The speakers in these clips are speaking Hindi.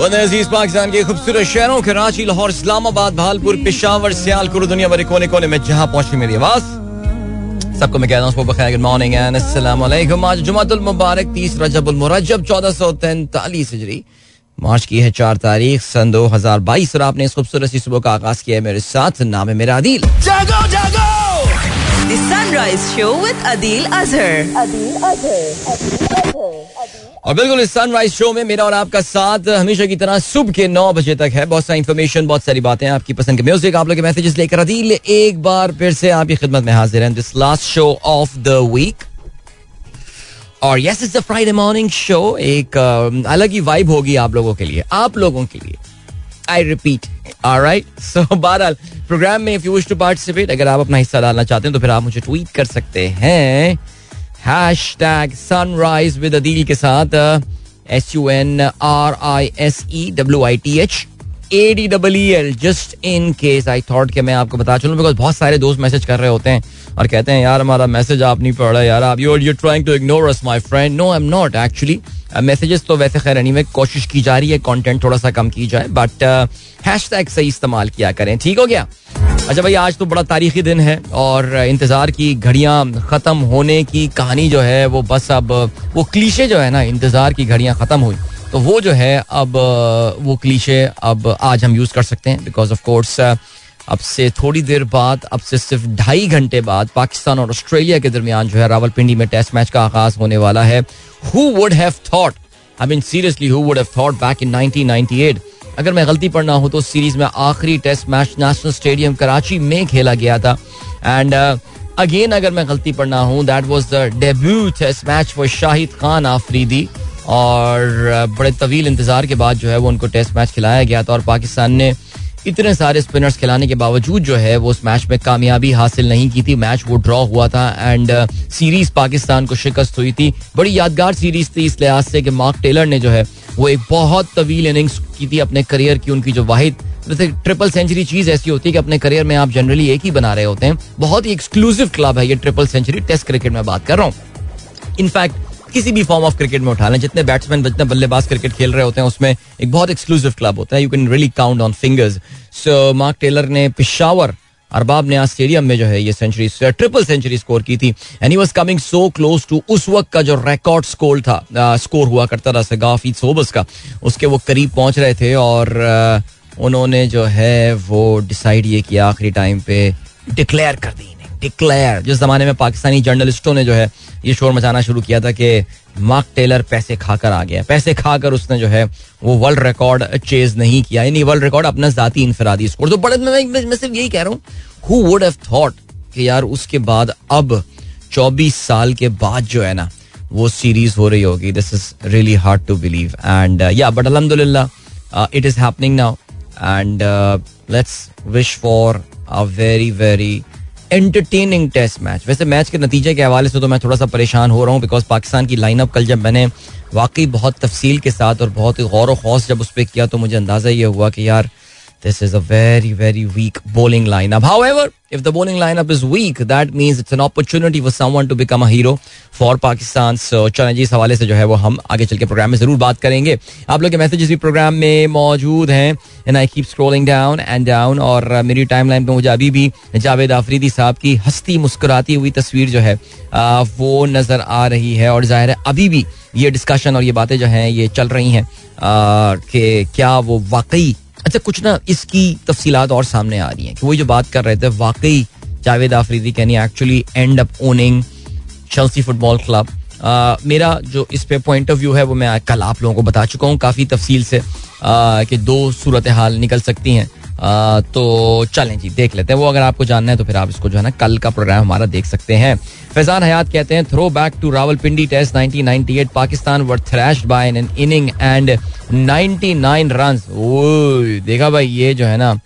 अज़ीज़ पाकिस्तान के खूबसूरत शहरों कराची, लाहौर, इस्लामाबाद, भालपुर, पिशावर सियालपुर दुनिया भर कोने कोने में जहाँ पहुँची मेरी आवाज़। सबको मैं कहता हूँ बखैर गुड मॉर्निंग एंड अस्सलाम आज जुमातुल मुबारक, तीस रजबुल मुरज्जब, चौदह सौ तैंतालीस हिजरी। मार्च की है चार तारीख, सन दो हज़ार बाईस और आपने इस खूबसूरत सुबह का आगाज़ किया है मेरे साथ, नाम है मेरा अदील जागो जागो The Sunrise Show with Adil Azhar. Adil Azhar. और बिल्कुल इस सनराइज शो में मेरा और आपका साथ हमेशा की तरह सुबह के नौ बजे तक है बहुत सारी इन्फॉर्मेशन बहुत सारी बातें आपकी पसंद के म्यूज़िक आप लोग के मैसेजेस लेकर अदील एक बार फिर से आपकी खिदमत में हाजिर हैं this last show of the week और yes it's the Friday morning show एक अलग ही वाइब होगी आप लोगों के लिए आप लोगों के लिए आई रिपीट राइट सो बहरहाल प्रोग्राम में if you wish to participate अगर आप अपना हिस्सा डालना चाहते हैं तो फिर आप मुझे ट्वीट कर सकते हैं। Hashtag sunrise with Adeel के साथ S U N R I S E W I T H A D double E L just in case I thought कि मैं आपको बता चलूँ बिकॉज़ बहुत सारे दोस्त मैसेज कर रहे होते हैं और कहते हैं, यार, हमारा मैसेज आप नहीं पढ़ रहा यार, आप you you trying to ignore us my friend no I am not actually messages तो वैसे खैर नहीं में कोशिश की जा रही है कॉन्टेंट थोड़ा सा कम की जाए बट हैश टैग सही इस्तेमाल किया करें। ठीक हो गया? अच्छा भाई, आज तो बड़ा तारीखी दिन है और इंतज़ार की घड़ियाँ खत्म होने की कहानी जो है, वो बस अब, वो क्लीशे जो है ना, इंतज़ार की घड़ियाँ खत्म हुई। तो वो जो है, अब, वो क्लीशे अब आज हम यूज़ कर सकते हैं बिकॉज़ ऑफ़ कोर्स अब से थोड़ी देर बाद, अब से सिर्फ़ ढाई घंटे बाद पाकिस्तान और ऑस्ट्रेलिया के दरमियान जो है रावलपिंडी में टेस्ट मैच का आगाज़ होने वाला है। Who would have thought I mean seriously who would have thought back in 1998 अगर मैं गलती पढ़ना हूँ तो सीरीज़ में आखिरी test match national stadium Karachi में खेला गया था। एंड अगेन अगर मैं गलती पढ़ना हूँ that was the debut test match for Shahid Khan Afridi और uh, बड़े तवील इंतज़ार के बाद जो है वो उनको टेस्ट मैच खिलाया गया था और पाकिस्तान ने इतने सारे स्पिनर्स खिलाने के बावजूद जो है, वो उस मैच में कामयाबी हासिल नहीं की थी। मैच वो ड्रॉ हुआ था एंड सीरीज़ पाकिस्तान को शिकस्त हुई थी। बड़ी यादगार सीरीज़ थी इस लिहाज से कि मार्क टेलर ने जो है, वो एक बहुत तवील इनिंग्स की थी अपने करियर की, उनकी जो वाहिद, जैसे ट्रिपल सेंचुरी चीज़ ऐसी होती है कि अपने करियर में आप जनरली एक ही बना रहे होते हैं। बहुत ही एक्सक्लूसिव क्लब है ये ट्रिपल सेंचुरी टेस्ट क्रिकेट में बात कर रहा हूँ। इनफैक्ट किसी भी फॉर्म ऑफ़ क्रिकेट में उठा लें। जितने बैट्समैन जितने बल्लेबाज क्रिकेट खेल रहे होते हैं उसमें एक बहुत एक्सक्लूसिव क्लब होता है। You can really count on fingers so Mark Taylor ने पिशावर अरबाब ने आज स्टेडियम में जो है ये सेंचुरी ट्रिपल सेंचुरी स्कोर की थी। And he was coming so close to उस वक्त का जो रिकॉर्ड स्कोर था स्कोर हुआ करता था सगाफी सोबस का। उसके वो करीब पहुँच रहे थे और uh, उन्होंने जो है वो डिसाइड ये किया आखिरी टाइम पे डिक्लेयर कर दी। डिक्लेयर जिस जमाने में पाकिस्तानी जर्नलिस्टों ने जो है ये शोर मचाना शुरू किया था कि मार्क टेलर पैसे खाकर आ गया। पैसे खाकर उसने जो है वो वर्ल्ड रिकॉर्ड चेज नहीं किया। यानी वर्ल्ड रिकॉर्ड अपना जाती इनफरादी स्कोर तो बड़े मैं, मैं, मैं सिर्फ़ यही कह रहा हूँ हु वुड हैव थॉट कि यार उसके बाद अब 24 साल के बाद जो है ना वो सीरीज़ हो रही होगी। This is really hard to believe and yeah but अलहमदुल्ला it is happening now and let's wish for a very very entertaining test match वैसे मैच के नतीजे के हवाले से तो मैं थोड़ा सा परेशान हो रहा हूँ बिकॉज़ पाकिस्तान की लाइनअप कल जब मैंने वाकई बहुत तफसील के साथ और बहुत ही गौर व खौस जब उस पर किया तो मुझे अंदाज़ा ये हुआ कि यार this is a very very weak bowling lineup. However if the bowling lineup is weak that means it's an opportunity for someone to become a hero for pakistan so चलें जी इस हवाले से जो है वो हम आगे चल के प्रोग्राम में ज़रूर बात करेंगे। आप लोग के मैसेजेस भी प्रोग्राम में मौजूद हैं। And I keep scrolling down and down और uh, मेरी टाइमलाइन पे मुझे अभी भी जावेद आफरीदी साहब की हस्ती मुस्कुराती हुई तस्वीर जो है uh, वो नज़र आ रही है। और ज़ाहिर है अभी भी ये डिस्कशन और ये बातें जो हैं ये चल रही हैं uh, कि क्या वो वाकई अच्छा कुछ ना इसकी तफसीलात और सामने आ रही हैं कि वो जो बात कर रहे थे, वाकई Javed Afridi can actually end up owning Chelsea football club मेरा जो इस पे पॉइंट ऑफ़ व्यू है, वो मैं कल आप लोगों को बता चुका हूँ। काफ़ी तफसील से कि दो सूरत हाल निकल सकती हैं। तो चलें जी, देख लेते हैं। वो अगर आपको जानना है तो फिर आप इसको जो है ना कल का प्रोग्राम हमारा देख सकते हैं। फैजान हयात कहते हैं throw back to Rawalpindi test 1998 Pakistan were thrashed by an inning and 99 runs ओए, देखा भाई, ये जो है ना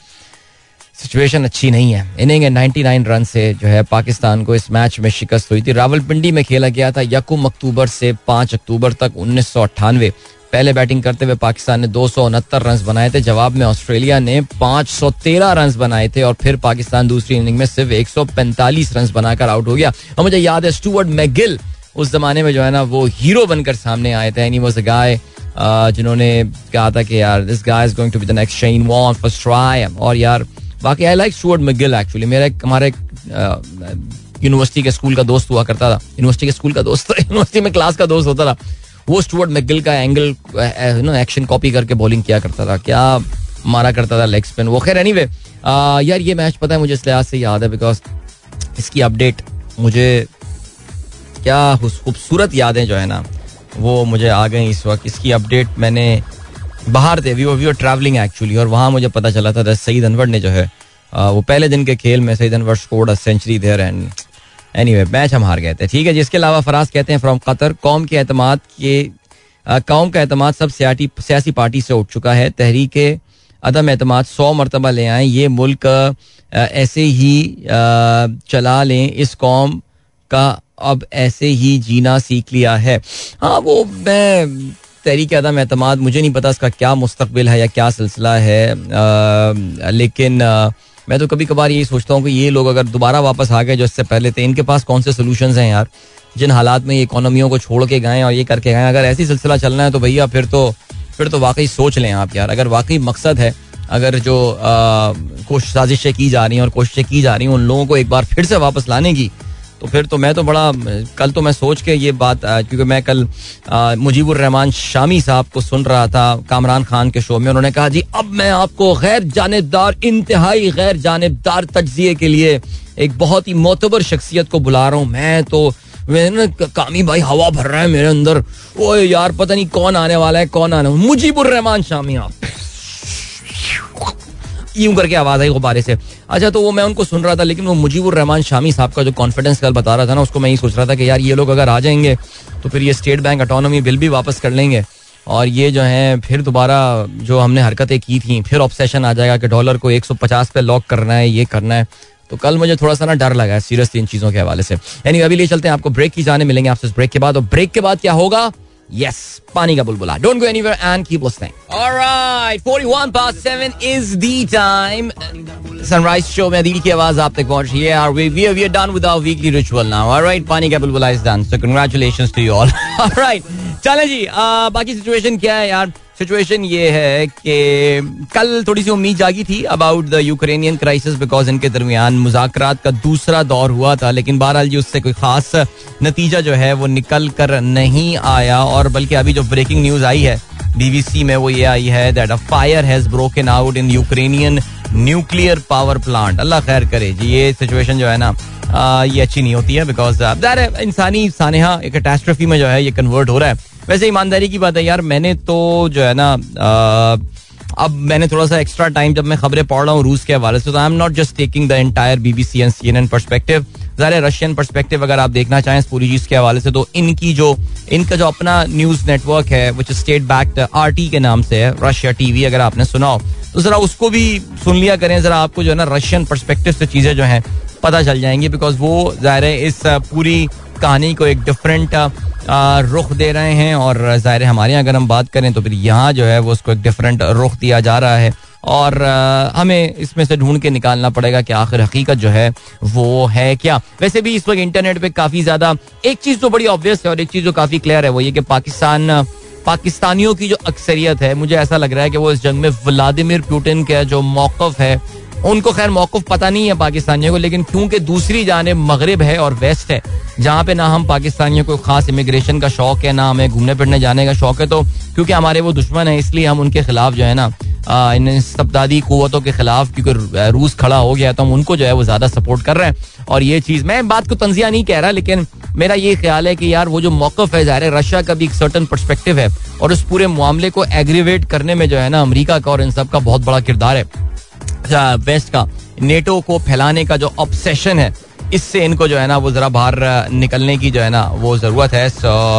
सिचुएशन अच्छी नहीं है। इनिंग एंड 99 रन से जो है पाकिस्तान को इस मैच में शिकस्त हुई थी। रावलपिंडी में खेला गया था यकुम अक्टूबर से 5 अक्टूबर तक उन्नीस सौ अट्ठानवे। पहले बैटिंग करते हुए पाकिस्तान ने दो सौ उनहत्तर रन बनाए थे। जवाब में ऑस्ट्रेलिया ने 513 रन बनाए थे और फिर पाकिस्तान दूसरी इनिंग में सिर्फ़ 145 रन बनाकर आउट हो गया। और मुझे याद है, स्टूअर्ट मैगिल उस जमाने में जो है ना, वो हीरो बनकर सामने आए थे। एनी वॉज़ अ गाय जिन्होंने कहा था कि यार this guy is going to be the next Shane Warne first try और यार बाकी I like Stuart MacGill actually मेरा, हमारे यूनिवर्सिटी के स्कूल का दोस्त हुआ करता था। यूनिवर्सिटी के स्कूल का दोस्त यूनिवर्सिटी में क्लास का दोस्त होता था। वो स्टुअर्ट मिगिल का एंगल नो एक्शन कॉपी करके बॉलिंग किया करता था क्या मारा करता था लेग स्पिन वो। खैर एनी anyway, यार ये मैच पता है मुझे इस लिहाज से याद है बिकॉज़ इसकी अपडेट मुझे क्या खूबसूरत यादें जो है ना वो मुझे आ गई इस वक्त। इसकी अपडेट मैंने बाहर थे वी वी ट्रैवलिंग एक्चुअली और वहाँ मुझे पता चला था सईद अनवर ने जो है वो पहले दिन के खेल में Saeed Anwar scored a century there and anyway match हम हार गए थे। ठीक है जिसके अलावा फराज कहते हैं फ्रॉम कतर कौम के अहतमाद के कौम का अहतम सब सियासी पार्टी से उठ चुका है। तहरीक अदम अहतम सौ मरतबा ले आए। ये मुल्क ऐसे ही चला लें। इस कौम का अब ऐसे ही जीना सीख लिया है। हाँ वो मैं तहरीक अदम अहतमाद मुझे नहीं पता इसका क्या मुस्तबिल है या क्या सिलसिला है। लेकिन आ, मैं तो कभी कभार यही सोचता हूँ कि ये लोग अगर दोबारा वापस आ गए जो इससे पहले थे, इनके पास कौन से सोल्यूशन हैं यार? जिन हालात में ये इकोनॉमियों को छोड़ के गए और ये करके गए अगर ऐसी सिलसिला चलना है तो भैया फिर तो फिर तो वाकई सोच लें आप यार। अगर वाकई मकसद है, अगर जो कोशिश, साजिशें की जा रही हैं और कोशिशें की जा रही हैं, उन लोगों को एक बार फिर से वापस लाने की तो फिर तो मैं तो बड़ा, कल तो मैं सोच के ये बात क्योंकि मैं कल मुजीबुर रहमान शामी साहब को सुन रहा था, कामरान खान के शो में। उन्होंने कहा, जी, अब मैं आपको गैर जानबदार इंतहाई गैर जानबदार तजिए के लिए एक बहुत ही मोतबर शख्सियत को बुला रहा हूँ। मैं तो कामी भाई हवा भर रहा है मेरे अंदर। ओ यार, पता नहीं कौन आने वाला है, कौन आने मुजीबुर रहमान शामी आप। यूँ करके आवाज़ आई गुब्बारे से। अच्छा तो वो मैं उनको सुन रहा था, लेकिन वो मुजीबुर रहमान शामी साहब का जो कॉन्फिडेंस कल बता रहा था ना, उसको मैं ये सोच रहा था कि यार, ये लोग अगर आ जाएँगे तो फिर ये स्टेट बैंक अटोनॉमी बिल भी वापस कर लेंगे। और ये जो है, फिर दोबारा जो हमने हरकतें की थी, फिर ऑब्सेशन आ जाएगा कि डॉलर को 150 पे लॉक करना है, ये करना है। तो कल मुझे थोड़ा सा ना डर लगा है सीरियसली इन चीज़ों के हवाले से। यानी अभी ले चलते हैं, आपको ब्रेक की जाने मिलेंगे आपसे ब्रेक के बाद। और ब्रेक के बाद क्या होगा? यस पानी का बुलबुला। Don't go anywhere and keep listening alright 41 past 7 is the time. Sunrise show में दिल की आवाज़ आप तक पहुँच रही है, और we we are done with our weekly ritual now alright पानी का बुलबुला is done so congratulations to you all alright चलें जी बाकी सिचुएशन क्या है यार? सिचुएशन ये है कि कल थोड़ी सी उम्मीद जागी थी about the Ukrainian crisis because इनके दरमियान मुजाकरात का दूसरा दौर हुआ था लेकिन बहरहाल जी उससे कोई खास नतीजा जो है वो निकल कर नहीं आया और बल्कि अभी जो ब्रेकिंग न्यूज़ आई है बीबीसी में वो ये आई है that a fire has broken out in Ukrainian nuclear power plant अल्लाह खैर करे जी ये सिचुएशन जो है ना आ, ये अच्छी नहीं होती है बिकॉज़ इंसानी सानहा एक कैटास्ट्रफी में जो है ये कन्वर्ट हो रहा है। वैसे ईमानदारी की बात है यार, मैंने तो जो है ना अब मैंने थोड़ा सा एक्स्ट्रा टाइम जब मैं खबरें पढ़ रहा हूँ रूस के हवाले से तो I am not just taking the entire BBC and an an perspective ज़ाहिर रशियन परस्पेक्टिव अगर आप देखना चाहें इस पूरी चीज़ के हवाले से तो इनकी जो, इनका जो अपना न्यूज़ नेटवर्क है which state back R T के नाम से है रशिया टीवी अगर आपने सुना हो तो ज़रा उसको भी सुन लिया करें, ज़रा आपको जो है ना रशियन परस्पेक्टिव से चीज़ें जो हैं पता चल जाएँगी बिकॉज़ वो ज़ाहिर इस पूरी कहानी को एक डिफरेंट रुख दे रहे हैं और ज़ाहिर हमारे यहाँ अगर हम बात करें तो फिर यहाँ जो है वो उसको एक डिफरेंट रुख दिया जा रहा है और हमें इसमें से ढूंढ के निकालना पड़ेगा कि आखिर हकीकत जो है वो है क्या। वैसे भी इस वक्त इंटरनेट पे काफ़ी ज़्यादा, एक चीज़ तो बड़ी ऑब्वियस है और एक चीज़ जो काफ़ी क्लियर है वो ये कि पाकिस्तान पाकिस्तानियों की जो अक्सरियत है, मुझे ऐसा लग रहा है कि वो इस जंग में व्लादिमिर पुटिन का जो मौकफ है उनको खैर मौकफ पता नहीं है पाकिस्तानियों को, लेकिन क्योंकि दूसरी जानब मगरब है और वेस्ट है, जहाँ पे ना हम पाकिस्तानियों को खास इमिग्रेशन का शौक है, ना हमें घूमने फिरने जाने का शौक है तो क्योंकि हमारे वो दुश्मन है, इसलिए हम उनके खिलाफ जो है ना इन इस्तबदादी कुतों के खिलाफ, क्योंकि रूस खड़ा हो गया तो हम उनको जो है वो ज़्यादा सपोर्ट कर रहे हैं। और ये चीज़, मैं बात को तंजिया नहीं कह रहा, लेकिन मेरा ये ख्याल है कि यार वो जो मौकफ है, ज़ाहिर रशिया का भी एक सर्टन परस्पेक्टिव है, और उस पूरे मामले को एग्रीवेट करने में जो है ना, अमरीका का और इन सब का बहुत बड़ा किरदार है। वेस्ट का। नेटो को फैलाने का जो ऑब्सेशन है इससे इनको जो है ना वो जरा बाहर निकलने की जो है ना वो ज़रूरत है।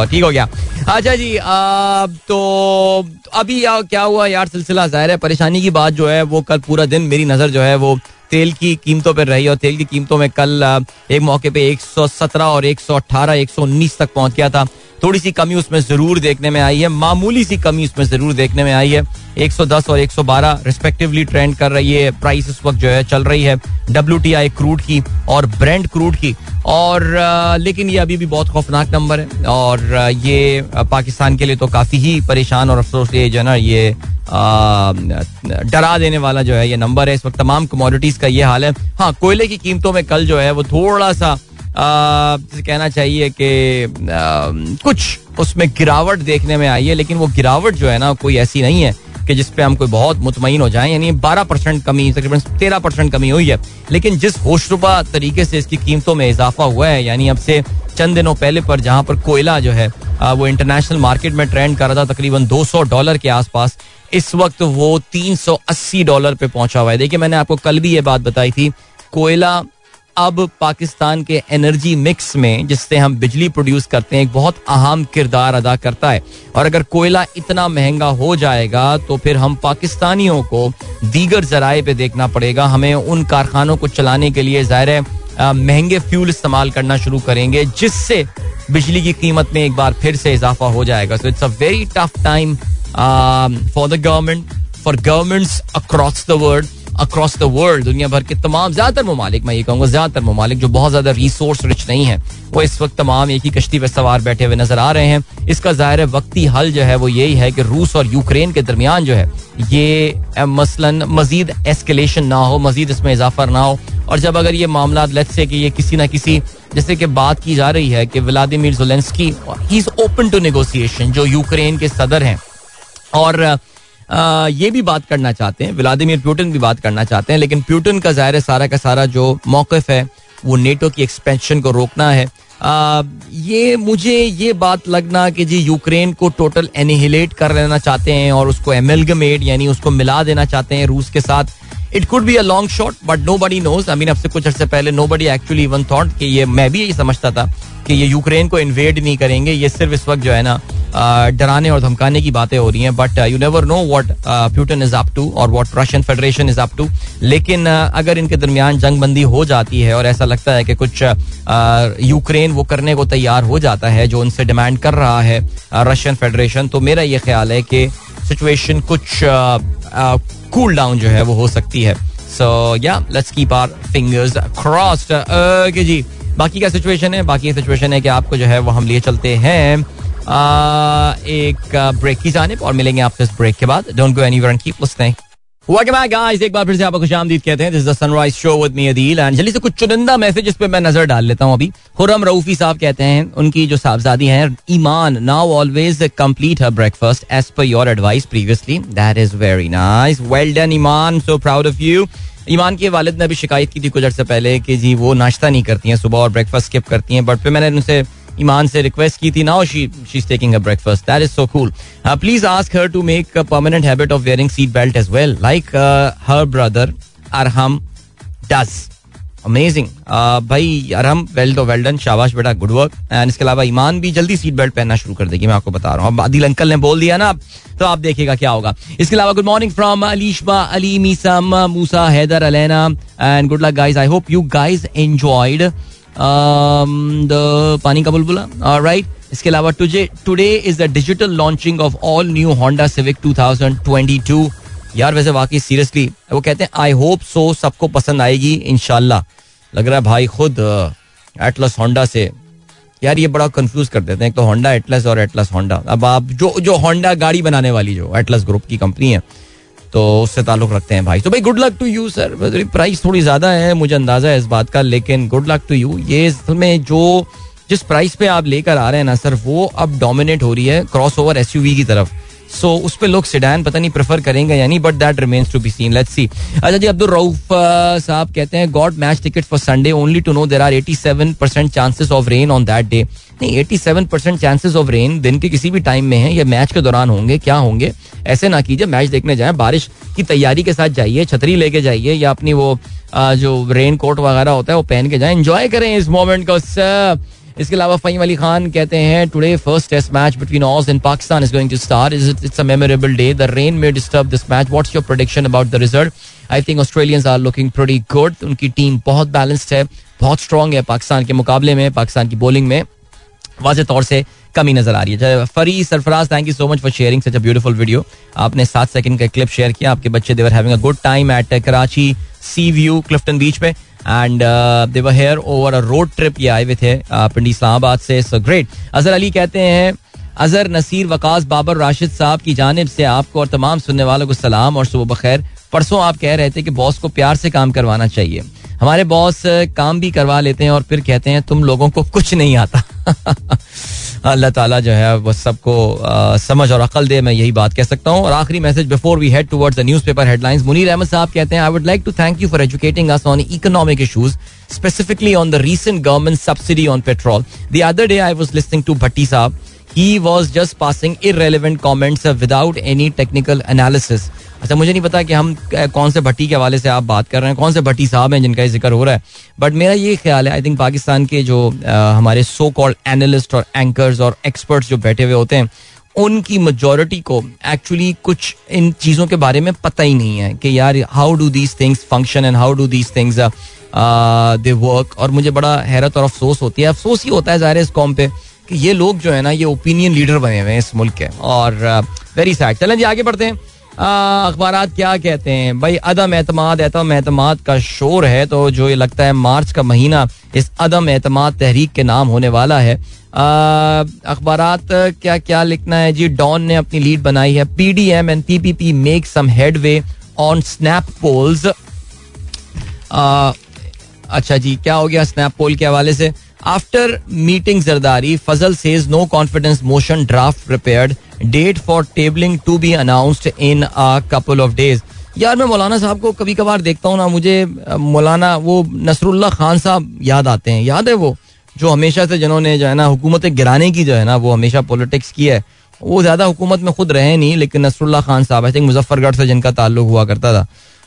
ठीक हो गया। अच्छा जी आ, तो अभी या, क्या हुआ यार सिलसिला ज़ाहिर है परेशानी की बात जो है वो कल पूरा दिन मेरी नज़र जो है वो तेल की कीमतों पर रही और तेल की कीमतों में कल एक मौके पे 117 और 118 119 तक पहुँच गया था। थोड़ी सी कमी उसमें ज़रूर देखने में आई है, मामूली सी कमी उसमें ज़रूर देखने में आई है। 110 और 112 रिस्पेक्टिवली ट्रेंड कर रही है प्राइस इस वक्त जो है चल रही है डब्ल्यू टी आई क्रूड की और ब्रेंड क्रूड की। और लेकिन ये अभी भी बहुत खौफनाक नंबर है और ये पाकिस्तान के लिए तो काफ़ी ही परेशान और अफसोस ये जो है ना, ये डरा देने वाला जो है ये नंबर है। इस वक्त तमाम कमोडिटीज का ये हाल है। हाँ कोयले की कीमतों में कल जो है वो थोड़ा सा कहना चाहिए कि कुछ उसमें गिरावट देखने में आई है, लेकिन वो गिरावट जो है ना, कोई ऐसी नहीं है कि जिसपे हम कोई बहुत मुतमिन हो जाए, यानी बारह परसेंट कमी, तकरीबन तेरह परसेंट कमी हुई है। लेकिन जिस होशरुबा तरीके से इसकी कीमतों में इजाफा हुआ है, यानी अब से चंद दिनों पहले पर जहाँ पर कोयला जो है वो इंटरनेशनल मार्केट में ट्रेंड कर रहा था, तकरीबन 200 डॉलर के आसपास, इस वक्त वो 380 डॉलर पे पहुँचा हुआ है। देखिए, मैंने आपको कल भी ये बात बताई थी, कोयला अब पाकिस्तान के एनर्जी मिक्स में, जिससे हम बिजली प्रोड्यूस करते हैं, एक बहुत अहम किरदार अदा करता है। और अगर कोयला इतना महँगा हो जाएगा तो फिर हम पाकिस्तानियों को दीगर जराए पे देखना पड़ेगा। हमें उन कारखानों को चलाने के लिए ज़ाहिर है महँगे फ्यूल इस्तेमाल करना शुरू करेंगे, जिससे बिजली की कीमत में एक बार फिर से इजाफा हो जाएगा। So it's a very tough time for the government for governments across the world across the world दुनिया भर के तमाम ज़्यादातर ममालिक, मैं ये कहूँगा ज़्यादातर ममालिक जो बहुत ज़्यादा रिसोर्स रिच नहीं है, वो इस वक्त तमाम एक ही कश्ती पर सवार बैठे हुए नज़र आ रहे हैं। इसका ज़ाहिर वक्ती हल जो है वो यही है कि रूस और यूक्रेन के दरमियान जो है, ये मसलन मजीद एस्केलेशन ना हो, मजीद इसमें इजाफा ना हो। और जब अगर ये मामला लेट से कि ये किसी ना किसी, जैसे कि बात की जा रही है कि Vladimir Zelensky he is open to negotiation जो यूक्रेन के सदर हैं। और ये भी बात करना चाहते हैं व्लादिमिर प्यूटन भी बात करना चाहते हैं लेकिन प्यूटन का ज़ाहिर सारा का सारा जो मौकफ है वो नेटो की एक्सपेंशन को रोकना है। आ, ये मुझे ये बात लगना कि जी यूक्रेन को टोटल एनिहिलेट कर लेना चाहते हैं और उसको एमेलगमेट यानी उसको मिला देना चाहते हैं रूस के साथ। It could be a long shot but nobody knows I mean अब से कुछ अर्से पहले nobody actually even thought कि ये मैं भी यही समझता था कि ये यूक्रेन को इन्वेड नहीं करेंगे। ये सिर्फ़ इस वक्त जो है ना डराने और धमकाने की बातें हो रही हैं but you never know what Putin is up to और what Russian federation is up to लेकिन uh, अगर इनके दरमियान जंग बंदी हो जाती है और ऐसा लगता है कि कुछ यूक्रेन uh, वो करने को तैयार हो जाता है जो उनसे डिमांड कर रहा है रशियन फेडरेशन तो मेरा ये ख्याल है कि सिचुएशन कुछ कूल डाउन जो है वो हो सकती है। So yeah let's keep our fingers crossed okay जी, बाकी क्या सिचुएशन है, बाकी सिचुएशन है कि आपको जो है वो हम लिए चलते हैं। एक ब्रेक की जाने और मिलेंगे आपसे इस ब्रेक के बाद। Don't go any and keep listening back guys एक बार फिर से आपको खुशामदीद कहते हैं this the sunrise show with me Adeel and जल्दी से कुछ चुनिंदा मैसेजेस पे मैं नज़र डाल लेता हूँ अभी। खुरम रऊफी साहब कहते हैं, उनकी जो साहबजादी हैं, Eman now always complete her breakfast as per your advice previously that is very nice well done Eman so proud of you Eman के वालिद ने अभी शिकायत की थी कुछ अर्से पहले कि जी वो नाश्ता नहीं करती हैं, सुबह और ब्रेकफास्ट स्किप करती हैं बट फिर मैंने उनसे ईमान से रिक्वेस्ट की थी now she she is taking a breakfast that is so cool please ask her to make a permanent habit of wearing seat belt as well like her brother Arham does amazing भाई Arham well though well done शाबाश बेटा गुड वर्क एंड इसके अलावा ईमान भी जल्दी सीट बेल्ट पहनना शुरू कर देगी मैं आपको बता रहा हूँ आदिल अंकल ने बोल दिया ना तो आप देखिएगा क्या होगा इसके अलावा good morning from Alishba Ali Meesam Musa Haider Alaina and good luck guys I hope you guys enjoyed the पानी का बुलबुला राइट इसके अलावा today today is the digital launching of all new Honda Civic 2022 यार वैसे वाकई सीरियसली वो कहते हैं आई होप सो सबको पसंद आएगी इनशाला लग रहा है भाई खुद एटलस होंडा से यार ये बड़ा कंफ्यूज कर देते हैं एक तो होंडा एटलस और एटलस होंडा अब आप जो जो होंडा गाड़ी बनाने वाली जो एटलस ग्रुप की कंपनी है तो उससे ताल्लुक रखते हैं भाई। तो भाई good luck to you sir price थोड़ी ज़्यादा है मुझे अंदाज़ा है इस बात का लेकिन गुड लक टू यू ये में जो जिस प्राइस पे आप लेकर आ रहे हैं ना सर वो अब डोमिनेट हो रही है क्रॉस ओवर एस की तरफ़। सो so, उस पर लोग सिडान पता नहीं प्रेफर करेंगे यानी but that remains to be seen let's see अच्छा जी अब्दुल रऊफ साहब कहते हैं got match ticket for Sunday only to know there are eighty seven percent chances of rain on that day नहीं eighty seven percent chances of rain दिन के किसी भी टाइम में है या मैच के दौरान होंगे क्या होंगे? ऐसे ना कीजिए, मैच देखने जाए, बारिश की तैयारी के साथ जाइए, छतरी लेके जाइए या अपनी वो जो रेन कोट वगैरह होता है वो पहन के जाए इंजॉय करें इस मोमेंट को इसके अलावा फहीम अली खान कहते हैं today first test match between Aus and Pakistan is going to start is it's a memorable day the rain may disturb this match what's your prediction about the result I think Australians are looking pretty good उनकी टीम बहुत बैलेंस्ड है, बहुत स्ट्रॉन्ग है पाकिस्तान के मुकाबले में, पाकिस्तान की बॉलिंग में। वाज तौर से कमी नज़र आ रही है। फरी Sarfaraz thank you so much for sharing such a beautiful video आपने सात सेकंड का क्लिप शेयर किया। आपके बच्चे they were having a good time at Karachi sea view Clifton beach पे। And they were here over a road trip ये आए हुए थे पिंडी इस्लामाबाद से। सो ग्रेट अजहर अली कहते हैं, अजहर नसीर वकास बाबर राशिद साहब की जानब से आपको और तमाम सुनने वालों को सलाम और सुबह बखैर। परसों आप कह रहे थे कि बॉस को प्यार से काम करवाना चाहिए। हमारे बॉस काम भी करवा लेते हैं और फिर कहते हैं, तुम लोगों को कुछ नहीं आता। अल्लाह ताला जो है वह सबको समझ और अकल दे, मैं यही बात कह सकता हूँ। और आखिरी message before we head towards newspaper headlines Munir Ahmed साहब कहते हैं I would like to thank you for educating us on economic issues specifically on the recent government subsidy on petrol the other day I was listening to Bhatti साहब he was just passing irrelevant comments without any technical analysis अच्छा मुझे नहीं पता कि हम कौन से भट्टी के हवाले से आप बात कर रहे हैं, कौन से भट्टी साहब हैं जिनका ज़िक्र हो रहा है। बट मेरा ये ख्याल है आई थिंक पाकिस्तान के जो हमारे सो कॉल्ड एनालिस्ट और एंकर्स और एक्सपर्ट्स जो बैठे हुए होते हैं, उनकी मेजोरिटी को एक्चुअली कुछ इन चीज़ों के बारे में पता ही नहीं है कि यार how do these things function and how do these things they work और मुझे बड़ा हैरत और अफसोस होती है। अफसोस ही होता है ज़ाहिर इस कॉम पे कि ये लोग जो है ना, ये ओपिनियन लीडर बने हुए हैं इस मुल्क के। और वेरी सैड चलें जी, आगे बढ़ते हैं। अखबार क्या कहते हैं? भाई, अदम एतमाद, एतम एतमाद का शोर है तो जो ये लगता है मार्च का महीना, इस अदम एतमाद तहरीक के नाम होने वाला है। अखबार क्या क्या लिखना है? जी, डॉन ने अपनी लीड बनाई है। P D M and P P P make some headway on snap polls. अच्छा जी, क्या हो गया स्नैप पोल के हवाले से? After meeting Zardari, Fazal says no confidence motion draft prepared. Date for tabling to be announced in a couple of days. यार, मैं मौलाना साहब को कभी कभार देखता हूँ ना, मुझे मौलाना, वो नसरुल्ला खान साहब याद आते हैं। याद है वो? जो हमेशा से जिन्होंने जो है ना, हुकूमत गिराने की जो है ना, वो हमेशा पॉलिटिक्स की है। वो ज़्यादा हुकूमत में खुद रहे नहीं, लेकिन नसरुल्ला खान साहब आई थिंक मुजफ्फरगढ़ से जिनका ताल्लुक हुआ करता था,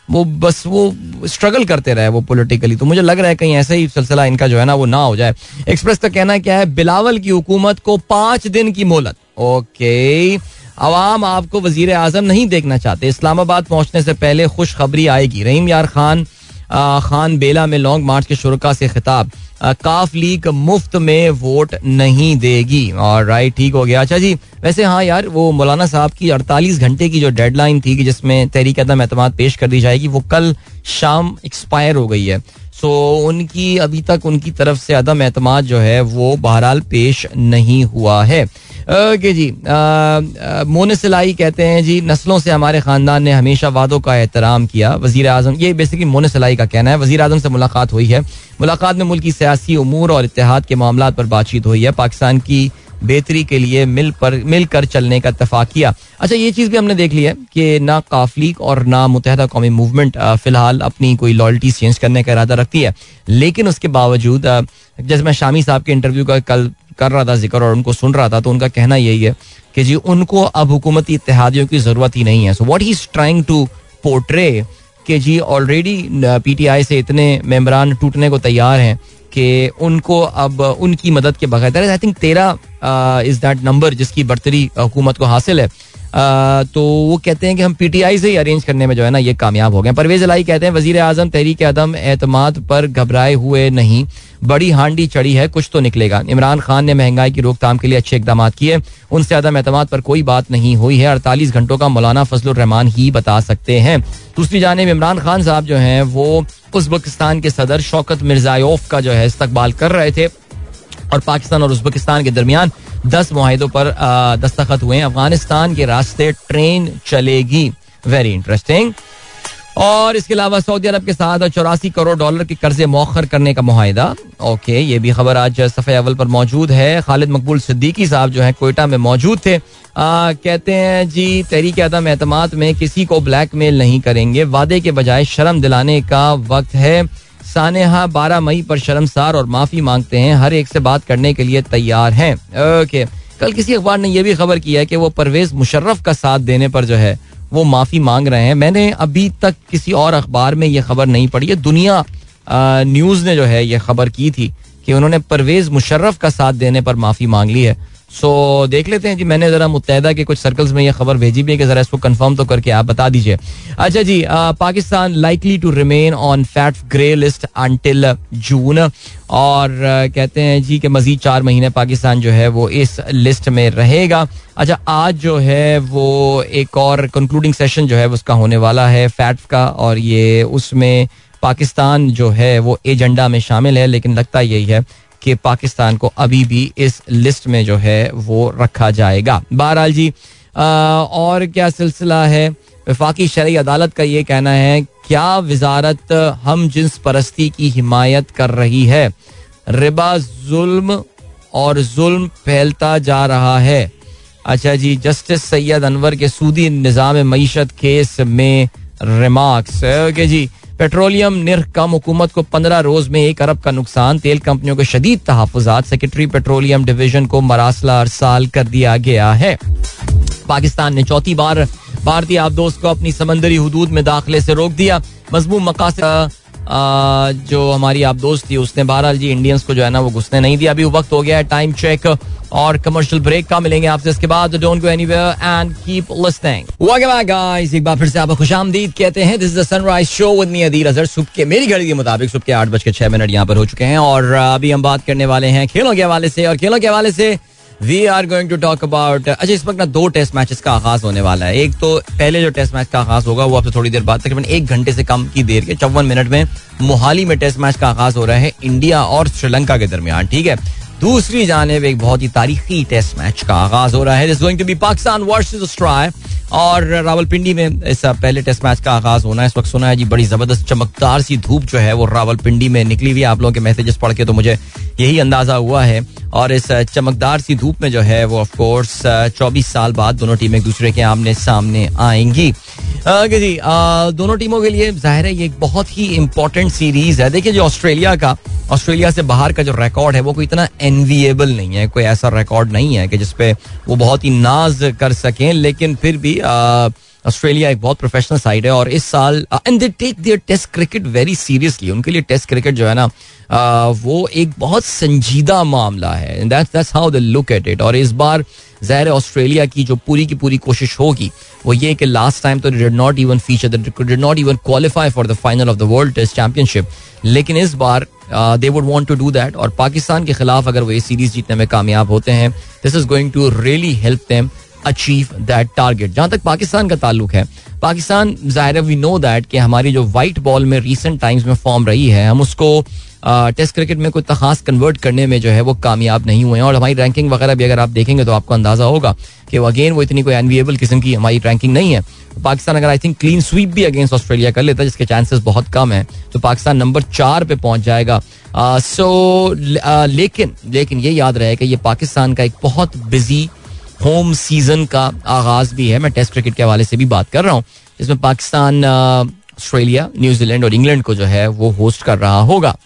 वो बस वो स्ट्रगल करते रहे वो पॉलिटिकली तो मुझे लग रहा है कहीं ऐसा ही सिलसिला इनका जो है ना, वो ना हो जाए। एक्सप्रेस का कहना क्या है? बिलावल की हुकूमत को पाँच दिन की मोहलत। ओके अवाम आपको वज़ीर आज़म नहीं देखना चाहते। इस्लामाबाद पहुँचने से पहले खुशखबरी आएगी। रहीम यार खान खान बेला में लॉन्ग मार्च के शुरा से खिताब। काफ लीग मुफ़्त में वोट नहीं देगी। और राइट ठीक हो गया। अच्छा जी, वैसे हाँ यार, वो मौलाना साहब की 48 घंटे की जो डेडलाइन थी कि जिसमें तहरीक अदम एतमाद पेश कर दी जाएगी, वो कल शाम एक्सपायर हो गई है। सो उनकी अभी तक उनकी तरफ़ से अदम एतमाद जो है, वो बहरहाल पेश नहीं हुआ है। ओके जी। मोन सिलाई कहते हैं जी, नस्लों से हमारे खानदान ने हमेशा वादों का एहतराम किया। वज़ीर आज़म ये बेसिकली मोन सिलाई का कहना है। वज़ीर आज़म से मुलाकात हुई है। मुलाकात में मुल्क की सियासी उमूर और इतिहाद के मामला पर बातचीत हुई है। पाकिस्तान की बेहतरी के लिए मिल पर, मिलकर चलने का इतफा किया अच्छा ये चीज़ भी हमने देख लिया कि ना काफलीक और ना मुतहदा कौमी मूवमेंट फ़िलहाल अपनी कोई लॉयल्टी चेंज करने का इरादा रखती है। लेकिन उसके बावजूद जैसे मैं शामी साहब के इंटरव्यू का कल कर रहा था, ज़िक्र, और उनको सुन रहा था तो उनका कहना यही है कि जी, उनको अब हुकूमती इतिहादियों की ज़रूरत ही नहीं है। So what he trying to portray कि जी ऑलरेडी पीटीआई से इतने मेम्बरान टूटने को तैयार हैं कि उनको अब, उनकी मदद के बगैर आई थिंक तेरह इज़ दैट नंबर जिसकी बर्तरी हुकूमत को हासिल है। तो वो कहते हैं कि हम पीटीआई से ही अरेंज करने में जो है ना, ये कामयाब हो गए परवेज अलाई कहते हैं वज़ीर आज़म तहरीक अदम एतमाद पर घबराए हुए नहीं। बड़ी हांडी चढ़ी है, कुछ तो निकलेगा। इमरान खान ने महँगाई की रोकथाम के लिए अच्छे इकदाम किए। उनसे अदम एतमाद पर कोई बात नहीं हुई है। अड़तालीस घंटों का मौलाना फजल रहमान ही बता सकते हैं। दूसरी जानब, इमरान खान साहब जो है, वो उज्बेकिस्तान के सदर शौकत मिर्जायोफ का जो है इस्तकबाल कर रहे थे और पाकिस्तान और उज्बेकिस्तान के दरमियान दस माहिदों पर दस्तखत हुए अफ़गानिस्तान के रास्ते ट्रेन चलेगी। वेरी इंटरेस्टिंग और इसके अलावा सऊदी अरब के साथ चौरासी करोड़ डॉलर के कर्जे मौखर करने का माहिदा। ओके ये भी खबर आज सफ़े अवल पर मौजूद है। खालिद मकबूल सिद्दीकी साहब जो है कोयटा में मौजूद थे। आ, कहते हैं जी तहरीक अदम एतमाद में किसी को ब्लैक मेल नहीं करेंगे। वादे के बजाय शर्म दिलाने का वक्त है। सानेहा बारह मई पर शर्मसार और माफ़ी मांगते हैं। हर एक से बात करने के लिए तैयार हैं। ओके कल किसी अखबार ने यह भी खबर किया है कि वो परवेज मुशर्रफ का साथ देने पर जो है वो माफ़ी मांग रहे हैं। मैंने अभी तक किसी और अखबार में ये खबर नहीं पढ़ी है। दुनिया न्यूज़ ने जो है ये खबर की थी कि उन्होंने परवेज मुशर्रफ का साथ देने पर माफ़ी मांग ली है। सो देख लेते हैं जी मैंने जरा मुतहदा के कुछ सर्कल्स में ये खबर भेजी भी है कि जरा इसको कंफर्म तो करके आप बता दीजिए। अच्छा जी Pakistan likely to remain on FATF grey list until June और कहते हैं जी कि मजीद चार महीने पाकिस्तान जो है वो इस लिस्ट में रहेगा। अच्छा आज जो है वो एक और कंक्लूडिंग सेशन जो है उसका होने वाला है फैट का और ये उसमें पाकिस्तान जो है वो एजेंडा में शामिल है, लेकिन लगता यही है कि पाकिस्तान को अभी भी इस लिस्ट में जो है वो रखा जाएगा। बहरहाल जी आ, और क्या सिलसिला है? वफाकी शरय अदालत का ये कहना है क्या वजारत हम जिन्स परस्ती की हिमायत कर रही है? रिबा जुल्म और जुल्म फैलता जा रहा है। अच्छा जी जस्टिस सैयद अनवर के सूदी निज़ाम मीशत केस में रिमार्क्स। ओके जी पेट्रोलियम निर्ख कम हुकूमत को पंद्रह रोज में एक अरब का नुकसान, तेल कंपनियों के शदीद तहफात सेक्रेटरी पेट्रोलियम डिवीज़न को मरासला अरसाल कर दिया गया है। पाकिस्तान ने चौथी बार भारतीय आबदोस्त को अपनी समंदरी हदूद में दाखिले से रोक दिया। मजमू मकासद जो हमारी आप दोस्त थी, उसने बहरहाल जी इंडियंस को जो है ना, वो घुसने नहीं दिया। अभी वक्त हो गया है टाइम चेक और कमर्शियल ब्रेक का मिलेंगे आपसे। इसके बाद don't go anywhere and keep guys एक बार फिर से आपको खुशामदीद कहते हैं। This is the sunrise show with me Adeel Azhar सुबह के, मेरी घड़ी के मुताबिक सुबह के आठ बज के छह मिनट यहाँ पर हो चुके हैं और अभी हम बात करने वाले हैं खेलों के हवाले से। और खेलों के हवाले से we are going to talk about अच्छा इस वक्त ना दो टेस्ट मैचेस का आगाज़ होने वाला है। एक तो पहले जो टेस्ट मैच का आगाज़ होगा, वो आपसे थोड़ी देर बाद, तकरीबन एक घंटे से कम की देर के, चौवन मिनट में मोहाली में टेस्ट मैच का आगाज़ हो रहा है इंडिया और श्रीलंका के दरमियान, ठीक है? दूसरी जानब एक बहुत ही तारीखी टेस्ट मैच का आगाज़ हो रहा है। Going to be Pakistan versus Australia और रावलपिंडी में इस पहले टेस्ट मैच का आगाज़ होना है। इस वक्त सुना है जी, बड़ी ज़बरदस्त चमकदार सी धूप जो है वो रावलपिंडी में निकली हुई आप लोगों के मैसेजेस पढ़ के तो मुझे यही अंदाज़ा हुआ है। और इस चमकदार सी धूप में जो है वो ऑफ़ कोर्स चौबीस साल बाद दोनों टीमें एक दूसरे के आमने सामने आएँगी। जी दोनों टीमों के लिए ज़ाहिर है ये एक बहुत ही इंपॉर्टेंट सीरीज़ है। देखिए जो ऑस्ट्रेलिया का, ऑस्ट्रेलिया से बाहर का जो रिकॉर्ड है वो कोई इतना एनवीएबल नहीं है, कोई ऐसा रिकॉर्ड नहीं है कि जिसपे वो बहुत ही नाज कर सकें, लेकिन फिर भी ऑस्ट्रेलिया एक बहुत प्रोफेशनल साइड है और इस साल and they take their test cricket very seriously उनके लिए टेस्ट क्रिकेट जो है ना वो एक बहुत संजीदा मामला है. That's how they look at it और इस बार जहर ऑस्ट्रेलिया की जो पूरी की पूरी कोशिश होगी, वो ये कि लास्ट टाइम तो did not even feature did not even qualify for the final of the world test championship लेकिन इस बार they would want to do that और पाकिस्तान के खिलाफ अगर वो ये सीरीज़ जीतने में कामयाब होते हैं this is going to really help them achieve that target जहाँ तक पाकिस्तान का ताल्लुक है, पाकिस्तान, ज़ाहिर वी नो दैट कि हमारी जो वाइट बॉल में रिसेंट टाइम्स में फॉर्म रही है, हम उसको टेस्ट क्रिकेट में कोई खास कन्वर्ट करने में जो है वो कामयाब नहीं हुए हैं। और हमारी रैंकिंग वगैरह भी अगर आप देखेंगे तो आपको अंदाज़ा होगा कि वो अगेन वो इतनी कोई अनविएबल किस्म की हमारी रैंकिंग नहीं है। पाकिस्तान अगर आई थिंक क्लीन स्वीप भी अगेंस्ट ऑस्ट्रेलिया कर लेता है जिसके चांसेस बहुत कम है तो पाकिस्तान नंबर चार पे पहुँच जाएगा। सो लेकिन लेकिन ये याद रहे कि ये पाकिस्तान का एक बहुत बिज़ी होम सीज़न का आगाज़ भी है। मैं टेस्ट क्रिकेट के हवाले से भी बात कर रहा हूँ, जिसमें पाकिस्तान ऑस्ट्रेलिया, न्यूजीलैंड और इंग्लैंड को जो है वो होस्ट कर रहा होगा।